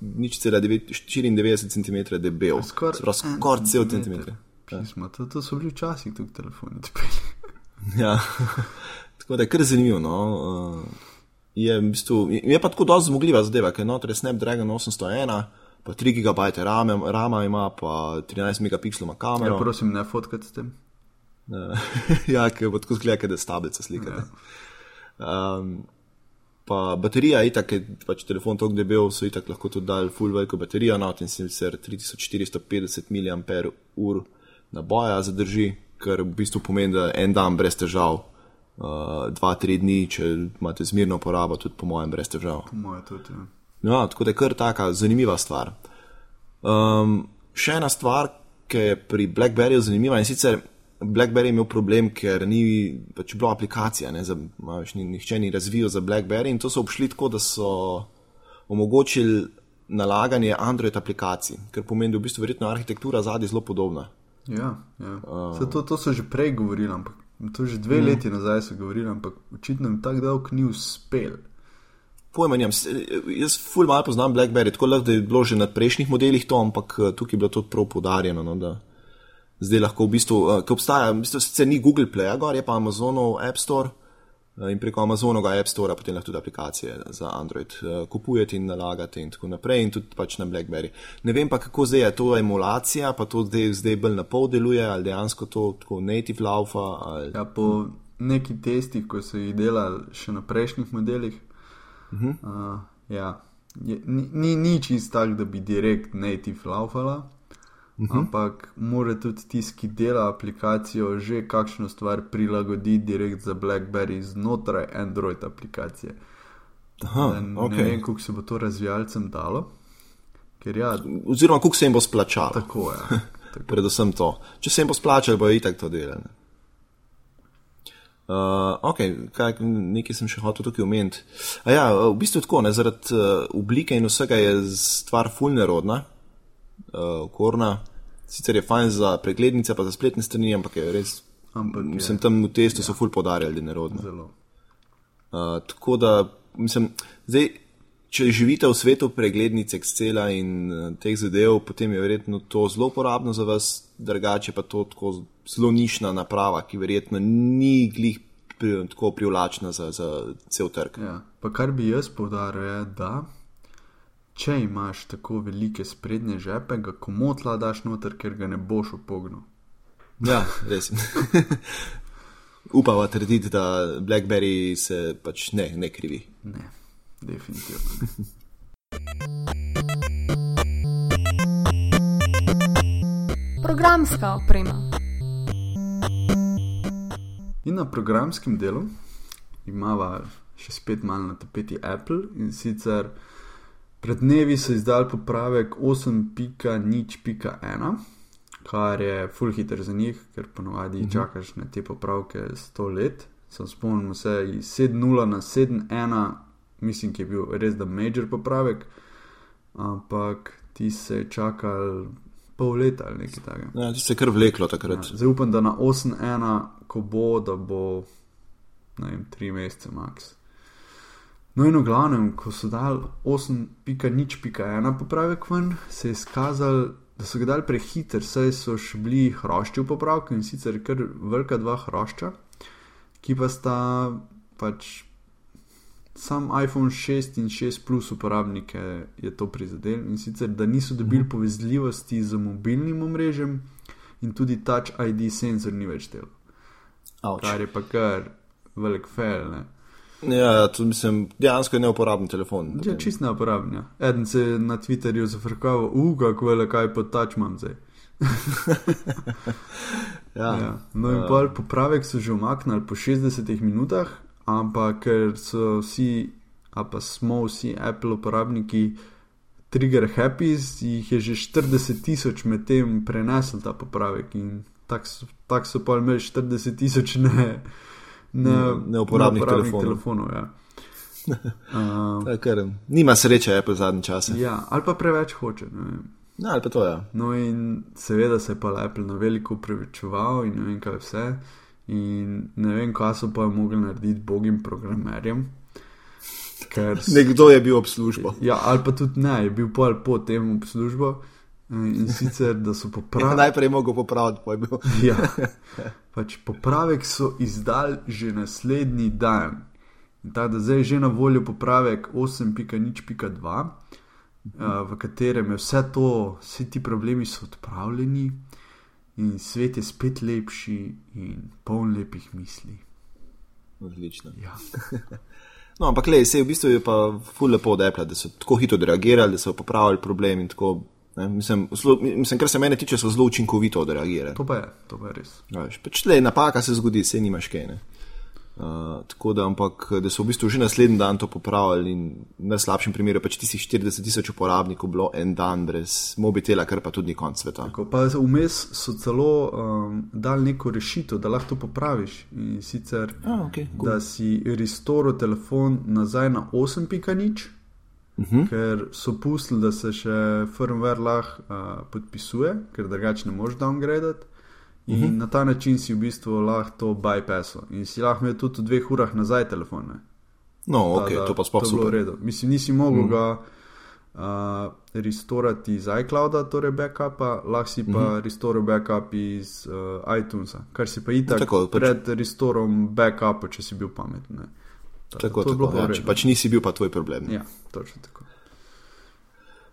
nič cela 94 cm debel. Skoraj skor cel cm. Pismo, to, to so bili včasih tukaj telefoni. ja, tako da je kar zanimivo. No. Uh, je, v bistvu, je pa tako dosti zmogljiva zadeva, ker je noter Snapdragon 801. Pa 3 GB rame, rama ima, pa 13 megapikslov ima kamero. Ja, prosim, ne fotkati s tem. ja, ker bo tako zgleda, da je stabilca slika. Ja. Um, pa baterija, itak je pač telefon tako debel, so itak lahko tudi dali full veliko baterijo, no in sicer 3450 mAh naboja zadrži, kar v bistvu pomeni, da en dan brez težav, uh, dva, tri dni, če imate zmirno porabo, tudi po mojem, brez težav. Po mojem tudi. Ja. No, tako da je kar taka zanimiva stvar. Um, še ena stvar, ki je pri Blackberryju zanimiva in sicer. BlackBerry je imel problem, ker ni pač bilo aplikacije, ne, za, maš, ni, nihče ni razvijal za BlackBerry in to so obšli tako, da so omogočili nalaganje Android aplikacij, kar pomeni, da je v bistvu verjetno arhitektura zadnji zelo podobna. Ja, ja. Uh, to, to so že prej govorili, ampak to že dve mm. leti nazaj so govorili, ampak očitno jim tako dolg ni uspel. Pojma, njem, jaz ful malo poznam BlackBerry, tako da je bilo že na prejšnjih modelih to, ampak eh, tukaj je bilo to prav podarjeno. No, zdaj lahko v bistvu, uh, ki obstaja, v bistvu sicer ni Google Play, gor je pa Amazonov App Store uh, in preko Amazonovega App Store potem lahko tudi aplikacije za Android uh, kupujete in nalagate in tako naprej in tudi pač na BlackBerry. Ne vem pa, kako zdaj je to emulacija, pa to zdaj, zdaj bolj na pol deluje ali dejansko to tako native laufa. Ali... Ja, po neki testih, ko so jih delali še na prejšnjih modelih, uh -huh. uh, ja, je, ni, ni, ni čist tak, da bi direkt native laufala. -huh. Mhm. ampak mora tudi tisti, ki dela aplikacijo, že kakšno stvar prilagoditi direkt za BlackBerry znotraj Android aplikacije. Aha, ne, okay. ne vem, kako se bo to razvijalcem dalo. Ja, Oziroma, kako se jim bo splačalo. Tako je. Ja, Predvsem to. Če se jim bo splačalo, bo itak to delali. Uh, ok, kaj, nekaj sem še hotel tukaj omeniti. Ja, v bistvu tako, ne, zaradi uh, oblike in vsega je stvar fulnerodna, uh, korna. Sicer je fajn za preglednice, pa za spletne strani, ampak je res. Ampak je, mislim, tam v testu ja. so ful podarjali, da je nerodno. Zelo. Uh, tako da, mislim, zdaj, če živite v svetu preglednic Excela in uh, teh zadev, potem je verjetno to zelo uporabno za vas, drugače pa to tako zelo nišna naprava, ki verjetno ni glih pri, tako privlačna za, za cel trg. Ja. Pa kar bi jaz povdaril, je, da če imaš tako velike sprednje žepe, ga komotla daš noter, ker ga ne boš opognil. Ja, res. Upava trditi, da Blackberry se pač ne, ne krivi. Ne, definitivno. Programska oprema. In na programskem delu imamo še spet malo na tapeti Apple in sicer. Pred dnevi so izdali popravek 8.0.1, kar je full hitter za njih, ker ponovadi mhm. čakaš na te popravke 100 let. Sem spomnil se iz 7.0 na 7.1, mislim, ki je bil res da major popravek, ampak ti se je čakal pol leta ali nekaj takega. Ja, ti se je kar vleklo takrat. Ja, zdaj upam, da na 8.1, ko bo, da bo, ne vem, 3 mesece max. No, in v glavnem, ko so dali 8.0.1 popravek ven, se je izkazalo, da so ga dali prehiter, saj so še bili hrošči v popravku in sicer kar velika dva hrošča, ki pa sta pač sam iPhone 6 in 6 plus uporabnike je to prizadel in sicer da niso dobili mhm. povezljivosti z mobilnim omrežjem in tudi Touch ID senzor ni več delal. Kar je pa kar velik fail. Ne? Ja, ja, to mislim, dejansko je neuporaben telefon. Ja, čist neuporaben. Ja. Eden se je na Twitterju zafrkal, uga, kako velik kaj pod tač imam zdaj. ja. ja. No, in uh. pol popravek so že umaknili po 60 minutah, ampak ker so vsi, a pa smo vsi Apple uporabniki, trigger happy, jih je že 40 tisoč med tem prenesel ta popravek in tako so, tak so pa imeli 40 tisoč ne neuporabnih telefonov. telefonov ja. uh, kar, nima sreče, je pa zadnji čas. Ja, ali pa preveč hoče. No, ali pa to je. Ja. No, in seveda se je pa Apple na veliko upravičeval in ne vem kaj vse. In ne vem, kaj so pa mogli narediti bogim programerjem. Ker, Nekdo je bil ob službo. Ja, ali pa tudi ne, je bil pol po tem ob službo. In sicer, da so popravili. Najprej je mogel popraviti, pa je bil. ja, pač popravek so izdali že naslednji dan. Ta, da zdaj je že na voljo popravek 8.0.2, v katerem je vse to, vsi ti problemi so odpravljeni in svet je spet lepši in poln lepih misli. Odlično. Ja. No, ampak le, se je v bistvu je pa ful lepo od Apple, da so tako hitro odreagirali, da so popravili problem in tako. Ne, mislim, zelo, mislim, kar se mene tiče, so zelo učinkovito odreagirali. To pa je, to pa je res. Ja, pač le, napaka se zgodi, se nimaš kaj. Ne. Uh, tako da, ampak, da so v bistvu že naslednji dan to popravili in na slabšem primeru pač tistih 40 tisoč uporabnikov bilo en dan brez mobitela, kar pa tudi ni konc sveta. Tako, pa vmes so celo um, dali neko rešitev, da lahko to popraviš. In sicer, Ah, okay, cool. da si restoro telefon nazaj na 8.0, Uh -huh. ker so pustili, da se še firmware lahko uh, podpisuje, ker drugače ne moreš downgradati. In uh -huh. na ta način si v bistvu lahko to bypassil in si lahko imel tudi v dveh urah nazaj telefon. Ne? No, Da, ok, da, to pa sploh je bilo v redu. Mislim, nisi mogel mm. ga uh, restorati iz iClouda, torej backupa, lahko si pa mm -hmm. restoral backup iz uh, iTunesa, kar si pa itak Tako, pač- pred restorom backupa, če si bil pameten. Ne. Ta- Tako, to je bilo tako, ja, če pač nisi bil pa tvoj problem. Ja, točno tako.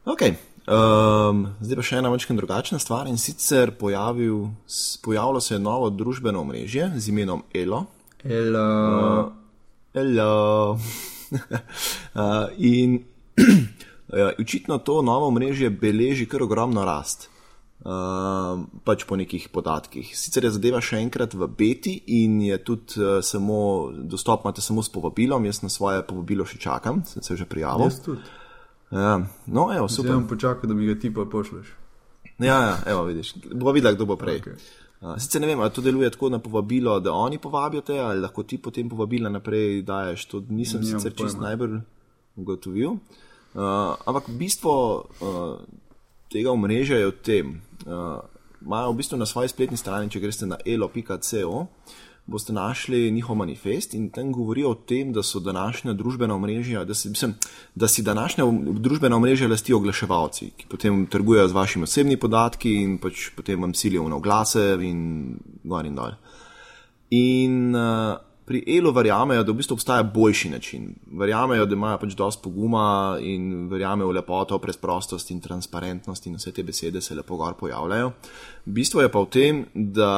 Ok. Um, zdaj pa še ena malce drugačna stvar in sicer pojavil, pojavilo se je novo družbeno omrežje z imenom Elo. El, uh, Hello. uh, in ja, očitno to novo mrežje beleži kar ogromno rast. Uh, pač po nekih podatkih. Sicer je zadeva še enkrat v beti in je tudi uh, samo dostop imate samo s povabilom, jaz na svoje povabilo še čakam, sem se že prijavil. jaz tudi. Ja, no, evo, super. bom počakal, da mi ga ti pa pošleš. Ja, ja, evo, vidiš, bo videla, kdo bo prej. Okay. Sicer ne vem, ali to deluje tako na povabilo, da oni povabijo te, ali lahko ti potem povabila naprej daješ. To nisem Nimam sicer čist pojma. najbolj ugotovil. Uh, ampak bistvo uh, tega omrežja je v tem. Uh, imajo v bistvu na svoji spletni strani, če greste na elo.co, boste našli njihov manifest in tam govorijo o tem, da so današnja družbena omrežja, da si, mislim, da si današnja družbena omrežja lasti oglaševalci, ki potem trgujejo z vašimi osebnimi podatki in pač potem vam silijo na oglase in gor in dol. In uh, pri Elu verjamejo, da v bistvu obstaja boljši način. Verjamejo, da imajo pač dosti poguma in verjamejo v lepoto, preprostost in transparentnost in vse te besede se lepo gor pojavljajo. Bistvo je pa v tem, da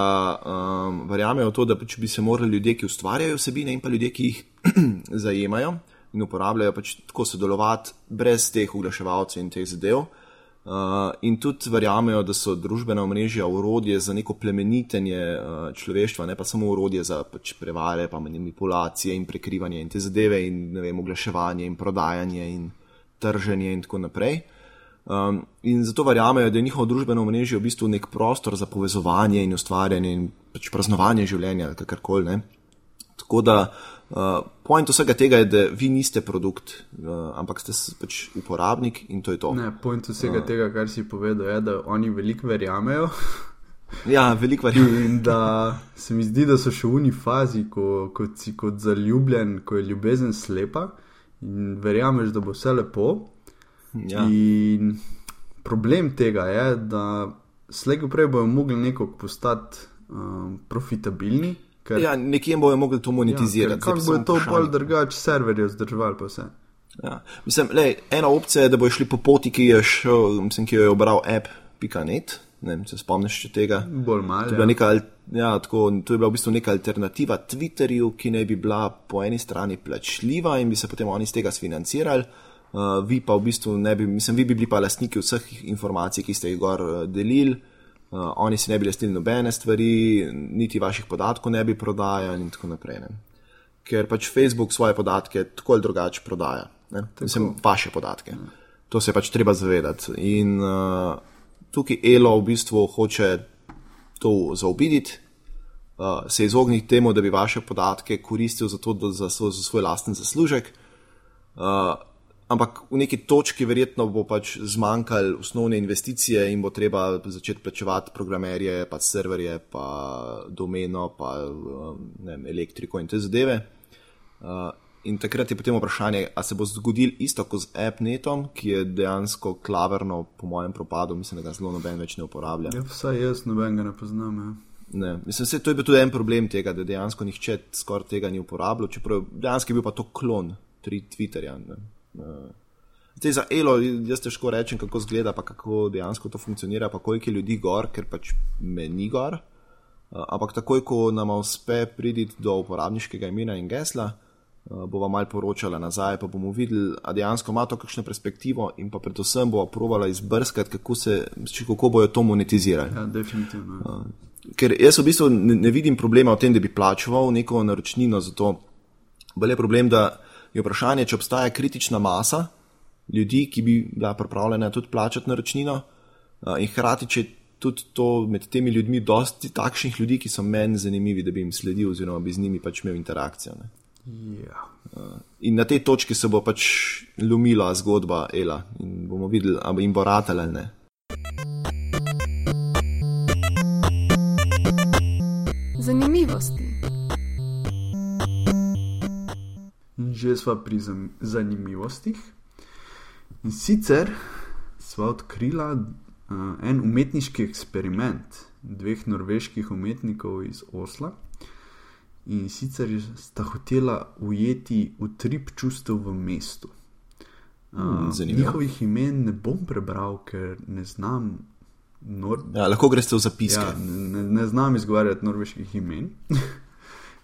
um, verjamejo v to, da pač bi se morali ljudje, ki ustvarjajo vsebine in pa ljudje, ki jih zajemajo in uporabljajo, pač tako sodelovati brez teh oglaševalcev in teh zadev. Uh, in tudi verjamejo, da so družbena omrežja urodje za neko plemenitenje uh, človeštva, ne pa samo urodje za pač prevare, pa manipulacije in prekrivanje in te zadeve, in ne vem, oglaševanje in prodajanje in trženje in tako naprej. Um, in zato verjamejo, da je njihovo družbeno omrežje v bistvu nek prostor za povezovanje in ustvarjanje in pač praznovanje življenja, kakorkoli. Tako da uh, point vsega tega je, da vi niste produkt, uh, ampak ste pač uporabnik in to je to. Ne, point vsega tega, kar si povedal, je, da oni veliko verjamejo. Ja, veliko verjamem. In da se mi zdi, da so še v uni fazi, ko, ko si kot zaljubljen, ko je ljubezen slepa in verjameš, da bo vse lepo. Ja. In problem tega je, da slejko prej bojo mogli neko postati um, profitabilni. Ker, ja, nekje bojo mogli to ja, monetizirati. kako pa bo samo to bolj drugače, serverje vzdrževali pa vse. Ja. Mislim, lej, ena opcija je, da bojo šli po poti, ki, je šel, mislim, ki jo je obral app.net. Ne vem, če spomniš še tega. Bolj malo. To je, bila neka, ja, tako, to je bila v bistvu neka alternativa Twitterju, ki naj bi bila po eni strani plačljiva in bi se potem oni iz tega sfinancirali. Uh, vi pa v bistvu ne bi, mislim, vi bi bili pa lastniki vseh informacij, ki ste jih gor uh, delili. Uh, oni si ne bi lastili nobene stvari, niti vaših podatkov ne bi prodajali in tako naprej. Ne. Ker pač Facebook svoje podatke tako ali drugače prodaja. Ne. Mislim, vaše podatke. To se je pač treba zavedati. In uh, tukaj Elo v bistvu hoče to zaobiditi, uh, se izogniti temu, da bi vaše podatke koristil za, to, da, za, za svoj lasten zaslužek. Uh, ampak v neki točki verjetno bo pač zmanjkalo osnovne investicije in bo treba začeti plačevati programerje, pa serverje, pa domeno, pa um, vem, elektriko in te zadeve. Uh, in takrat je potem vprašanje, ali se bo zgodil isto kot z AppNetom, ki je dejansko klaverno, po mojem propadu, mislim, da ga zelo noben več ne uporablja. Ja, vsaj jaz nobenega ne poznam. Ja. Ne, mislim, se, to je bil tudi en problem tega, da dejansko nihče skoraj tega ni uporabljal, čeprav dejansko je bil pa to klon tri Twitterja. Ne. Zdaj za Elo, jaz težko rečem, kako zgleda, pa kako dejansko to funkcionira, pa koliko je ljudi gor, ker pač me ni gor. Uh, ampak takoj, ko nam uspe priti do uporabniškega imena in gesla, uh, bova mal poročala nazaj, pa bomo videli, a dejansko ima to kakšno perspektivo in pa predvsem bova provala izbrskati, kako, se, kako bojo to monetizirali. Ja, definitivno. Uh, ker jaz v bistvu ne, ne vidim problema v tem, da bi plačeval neko naročnino za to. Bolje je problem, da je vprašanje, če obstaja kritična masa ljudi, ki bi bila pripravljena tudi plačati naročnino, in hkrati, če tudi to med temi ljudmi, dosti takšnih ljudi, ki so meni zanimivi, da bi jim sledil, oziroma bi z njimi pač imel interakcijo. Ne. Ja. Uh, in na tej točki se bo pač lomila zgodba Ela in bomo videli, ali jim bo ratelj ali ne. Zanimivosti. Že smo pri zanimivostih. In sicer smo odkrila uh, en umetniški eksperiment dveh norveških umetnikov iz Osla. In sicer sta hotela ujeti utrip čustev v mestu. Uh, zanimivo. njihovih imen ne bom prebral, ker ne znam. Nor Ja, lahko greste v zapiske. Ja, ne, ne znam izgovarjati norveških imen.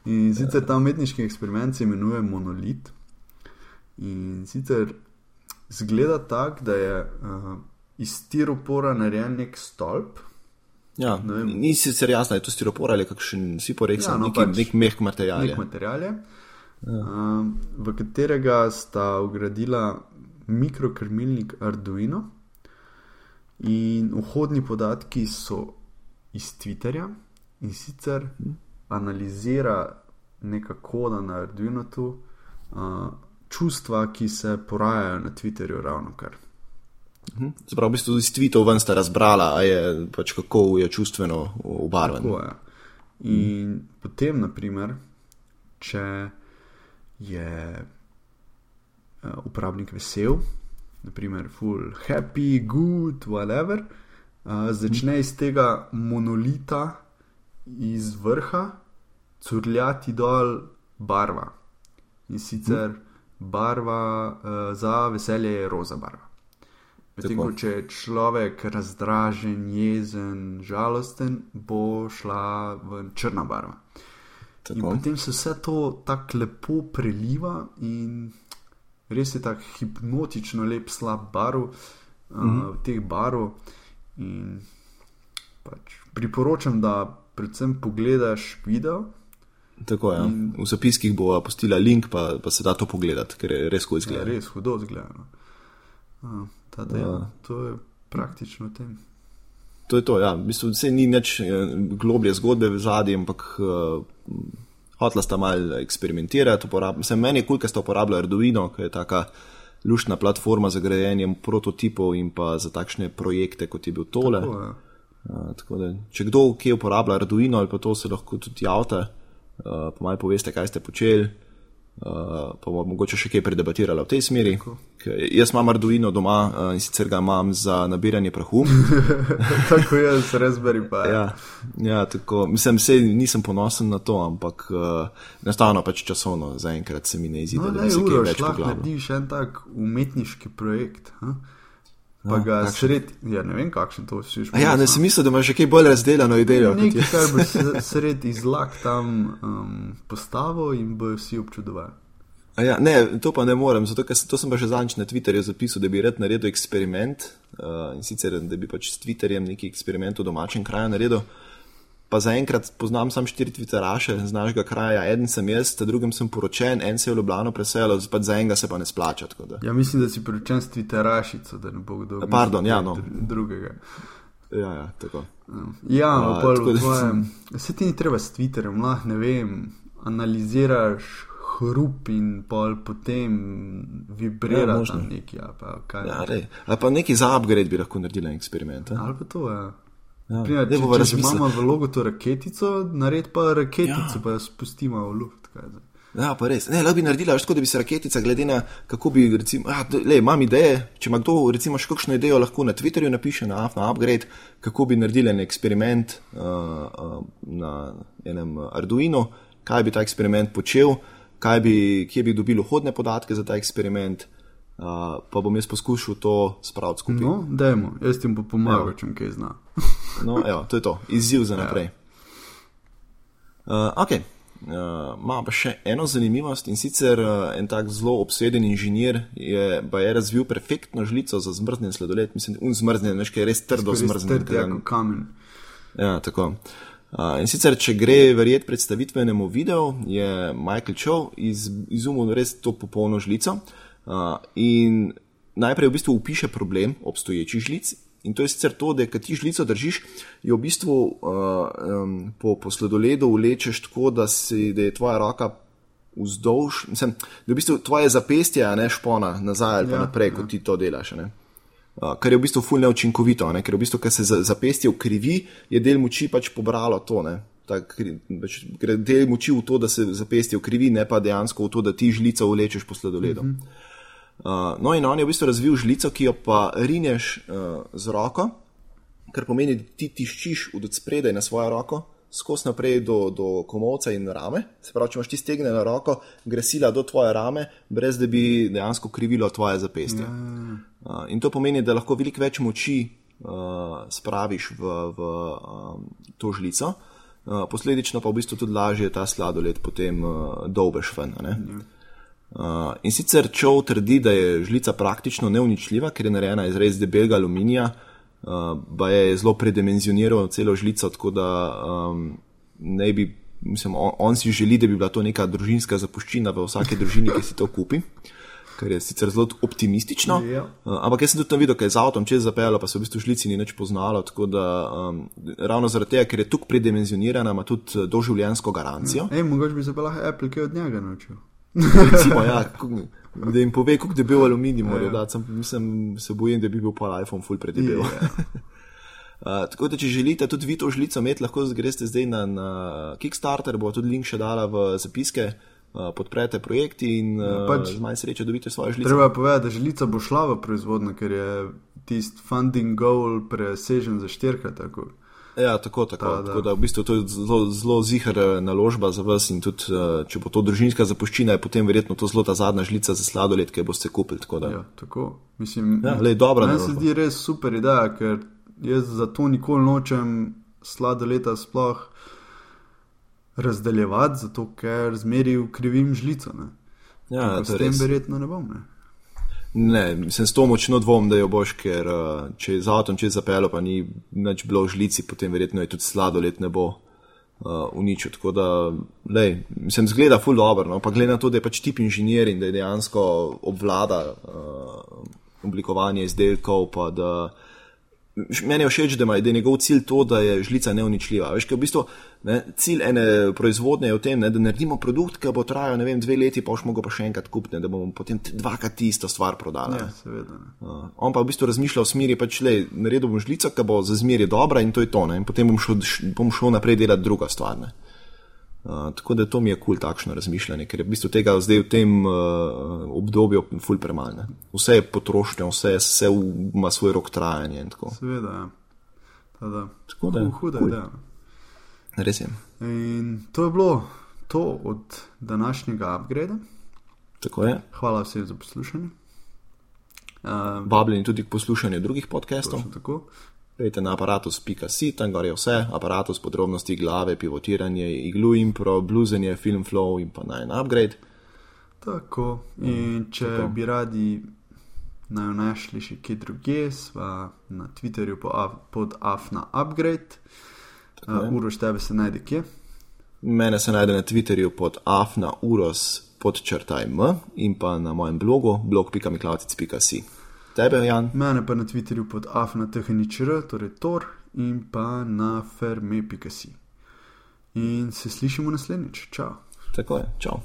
In sicer ta umetniški eksperiment se imenuje Monolit. In sicer zgleda tako, da je uh, iz stiropora narejen nek stolp. Ja, Ne vem. ni sicer jasno, je to stiropor ali kakšen si porek, Ja, ja, no, neki, pač nek mehk material. Nek je. material je, um, v katerega sta ugradila mikrokrmilnik Arduino. In vhodni podatki so iz Twitterja in sicer analizira neka koda na Arduino tu, uh, čustva, ki se porajajo na Twitterju ravno kar. Se pravi, v bistvu iz tweetov ven sta razbrala, je pač kako je čustveno obarvan. Tako je. In mm. potem, naprimer, če je uh, uporabnik vesel, naprimer, full happy, good, whatever, uh, začne iz tega monolita iz vrha curljati dol barva. In sicer barva uh, za veselje je roza barva. Medtem ko če je človek razdražen, jezen, žalosten, bo šla v črna barva. In Tako. potem se vse to tako lepo preliva in res je tako hipnotično lep slab barv, mm. -hmm. uh, teh barv. In pač priporočam, da predvsem pogledaš video. Tako je. Ja. In- V zapiskih bo postila link, pa, pa se da to pogledati, ker je res kot Ja, izgleda. res hudo zgledano. Uh, tada, ja. Ja. To je praktično tem. To je to, ja. V bistvu se ni nič eh, globlje zgodbe v zadnjem, ampak uh, hotla sta mal eksperimentirati. Uporab... Sem meni je kul, ker sta uporabljala Arduino, ki je taka luštna platforma za grajenje prototipov in pa za takšne projekte, kot je bil tole. Tako, ja. Uh, tako da, če kdo kje uporablja Arduino ali pa to se lahko tudi javite, uh, pa malo poveste, kaj ste počeli. Uh, pa bomo mogoče še kaj predebatirali v tej smeri. Jaz imam Arduino doma uh, in sicer ga imam za nabiranje prahu. Tako jaz, Raspberry pa. Ja, ja tako, mislim, se nisem ponosen na to, ampak uh, enostavno pač časovno zaenkrat se mi ne izide, No, da ne, se kaj uro, več šlah poglabljal. narediš en tak umetniški projekt. Ha? Pa Ja, ga kakšen? sred, ja, ne vem, kakšen to vsi A Ja, ne sem mislil, da imaš še kaj bolj razdeljeno idejo. Nekaj, kar se- sred izlak tam um, postavil in bojo vsi občudovali. A Ja, ne, to pa ne morem, zato ker to sem pa že zadnjič na Twitterju zapisal, da bi rad naredil eksperiment uh, in sicer, da bi pač s Twitterjem neki eksperiment v domačem kraju naredil. Pa zaenkrat poznam sam štiri Twitteraše z našega kraja, eden sem jaz, ta drugim sem poročen, en se je v Ljubljano preselil, pač za enega se pa ne splača. Ja, mislim, da si priučen s Twitterašico, da ne bo kdo. mislil, Pardon, ja, no. dr- Drugega. Ja, ja, tako. Ja, A, uh, pol tako v tvojem. Vse ti ni treba s Twitterjem, lahko ne vem, analiziraš hrup in pol potem vibrira Ja, ja, tam neki. Ja, pa, Ja, rej. Ali pa neki za upgrade bi lahko naredili en eksperiment. a? Ali pa to je. Ja. Primer, Daj če, če razmislili. imamo v logo to raketico, nared pa raketico, Ja. ja. pa jo spustimo v luft. Ja, pa res. Ne, lahko bi naredila tako, da bi se raketica, glede na kako bi, recimo, ja, d- le, imam ideje, če ima kdo, recimo, še kakšno idejo, lahko na Twitterju napiše na na Upgrade, kako bi naredili en eksperiment uh, uh, na enem Arduino, kaj bi ta eksperiment počel, bi, kje bi dobili vhodne podatke za ta eksperiment, uh, pa bom jaz poskušal to spraviti skupaj. No, dajmo, jaz ti bom pomagal, Evo. če kaj zna. no evo, to je to, izziv za naprej. Uh, ok, ima pa še eno zanimivost in sicer uh, en tak zelo obseden inženir je, je razvil perfektno žlico za zmrznjen sladoled. Mislim, je zmrznjen, veš, kaj je res trdo zmrznjen. Trd, ja, kamen. Ja, tako. Uh, in sicer, če gre verjeti predstavitvenemu videu, je Michael Chow iz, izumil res to popolno žlico. Uh, in najprej v bistvu upiše problem obstoječih žlic In to je sicer to, da kad ti žlico držiš, jo v bistvu uh, um, po, po sledoledu vlečeš tako, da, si, da je tvoja roka vzdolž, mislim, da je v bistvu tvoje zapestje, ne špona nazaj ali ja, naprej, ja. kot ti to delaš. Uh, kar je v bistvu ful neučinkovito, ne? ker v bistvu, ker se zapestje ukrivi, je del moči pač pobralo to. Tak, pač, gre del moči v to, da se zapestje ukrivi, ne pa dejansko v to, da ti žlico vlečeš po sledoledu. Uh -huh. Uh, no, in on je v bistvu razvil žlico, ki jo pa rineš uh, z roko, kar pomeni, da ti tiščiš od spredaj na svojo roko, skozi naprej do, do komovca in rame. Se pravi, če imaš ti stegne na roko, gre sila do tvoje rame, brez da bi dejansko krivilo tvoje zapestje. Uh, in to pomeni, da lahko veliko več moči uh, spraviš v, v um, to žlico. Uh, posledično pa v bistvu tudi lažje ta sladoled potem uh, dolbeš ven. Uh, in sicer Čov trdi, da je žlica praktično neuničljiva, ker je narejena iz res debelega aluminija, uh, pa je zelo predimenzioniral celo žlico, tako da um, ne bi, mislim, on, on si želi, da bi bila to neka družinska zapuščina v vsake družini, ki si to kupi. Kar je sicer zelo optimistično, uh, ampak jaz sem tudi tam videl, kaj je z avtom čez zapeljalo, pa se v bistvu žlici ni več poznalo. Tako da um, ravno zaradi tega, ker je tukaj predimenzionirana, ima tudi doživljensko garancijo. Ej, mogoče bi se pa lahko Apple kaj od njega naučil. Recimo, ja, da jim pove, kako debel aluminij morajo ja. dati. Sem, mislim, se bojim, da bi bil pa iPhone full predebel. Yeah. Ja. Uh, tako da, če želite tudi vi to žlico imeti, lahko greste zdaj na, na Kickstarter, bo tudi link še dala v zapiske, uh, podprete projekt in uh, pač, z manj sreče dobite svoje žlice. Treba povedati, da žlica bo šla v proizvodnjo, ker je tisti funding goal presežen za štirikrat. Ja, tako, tako. Ta, tako da v bistvu to je zelo, zelo zihar eh, naložba za vas in tudi, uh, če bo to družinska zapuščina, je potem verjetno to zelo ta zadnja žlica za sladoled, ki boste kupili. Tako da. Ja, tako. Mislim, ja, lej, dobra. Meni se zdi res super ideja, ker jaz zato nikoli nočem sladoleta sploh razdeljevati, zato ker zmeri v krivim žlico. Ne. Ja, s tem verjetno ne bom. Ne. Ne, mislim, s to močno dvom, da jo boš, ker uh, če je z avtom čez zapelo, pa ni več bilo v žlici, potem verjetno je tudi sladoled ne bo uh, uničil. Tako da, lej, mislim, zgleda ful dobro, no? pa glede na to, da je pač tip inženir in da je dejansko obvlada uh, oblikovanje izdelkov, pa da uh, Meni je všeč, da, ima, da je njegov cilj to, da je žlica neuničljiva. Veš, v bistvu, ne, cilj ene proizvodnje je v tem, ne, da naredimo produkt, ki bo trajal vem, dve leti, pa boš mogel pa še enkrat kupiti, da bomo potem dvakrat isto stvar prodali. Ja, seveda. Uh, on pa v bistvu razmišlja v smeri, pač le, naredil bom žlico, ki bo za zmeraj dobra in to je to. Ne, in potem bom šel, bom šel naprej delati druga stvar. Ne. Uh, tako da to mi je kul cool, takšno razmišljanje, ker je v bistvu tega zdaj v tem uh, obdobju ful premalo. Vse je potrošnja, vse, vse ima svoj rok trajanja. Seveda, ja. Tada. Tako da huda cool. ideja. Res je. In to je bilo to od današnjega upgrade. Tako je. Hvala vsem za poslušanje. Uh, Vabljeni tudi k poslušanju drugih podcastov. Tako. Pejte na aparatus.si, tam gor je vse, aparatus, podrobnosti, glave, pivotiranje, iglu, impro, bluzenje, film flow in pa naj en upgrade. Tako, in če Tako. bi radi naj našli še kje druge, sva na Twitterju po, pod afna upgrade. Uh, uroš tebe se najde kje? Mene se najde na Twitterju pod afna uros podčrtaj m in pa na mojem blogu blog.miklavic.si tebe, Jan. Mene pa na Twitterju pod afnatehničr, torej Tor in pa na ferme.si. In se slišimo naslednjič. Čau. Tako je, čau.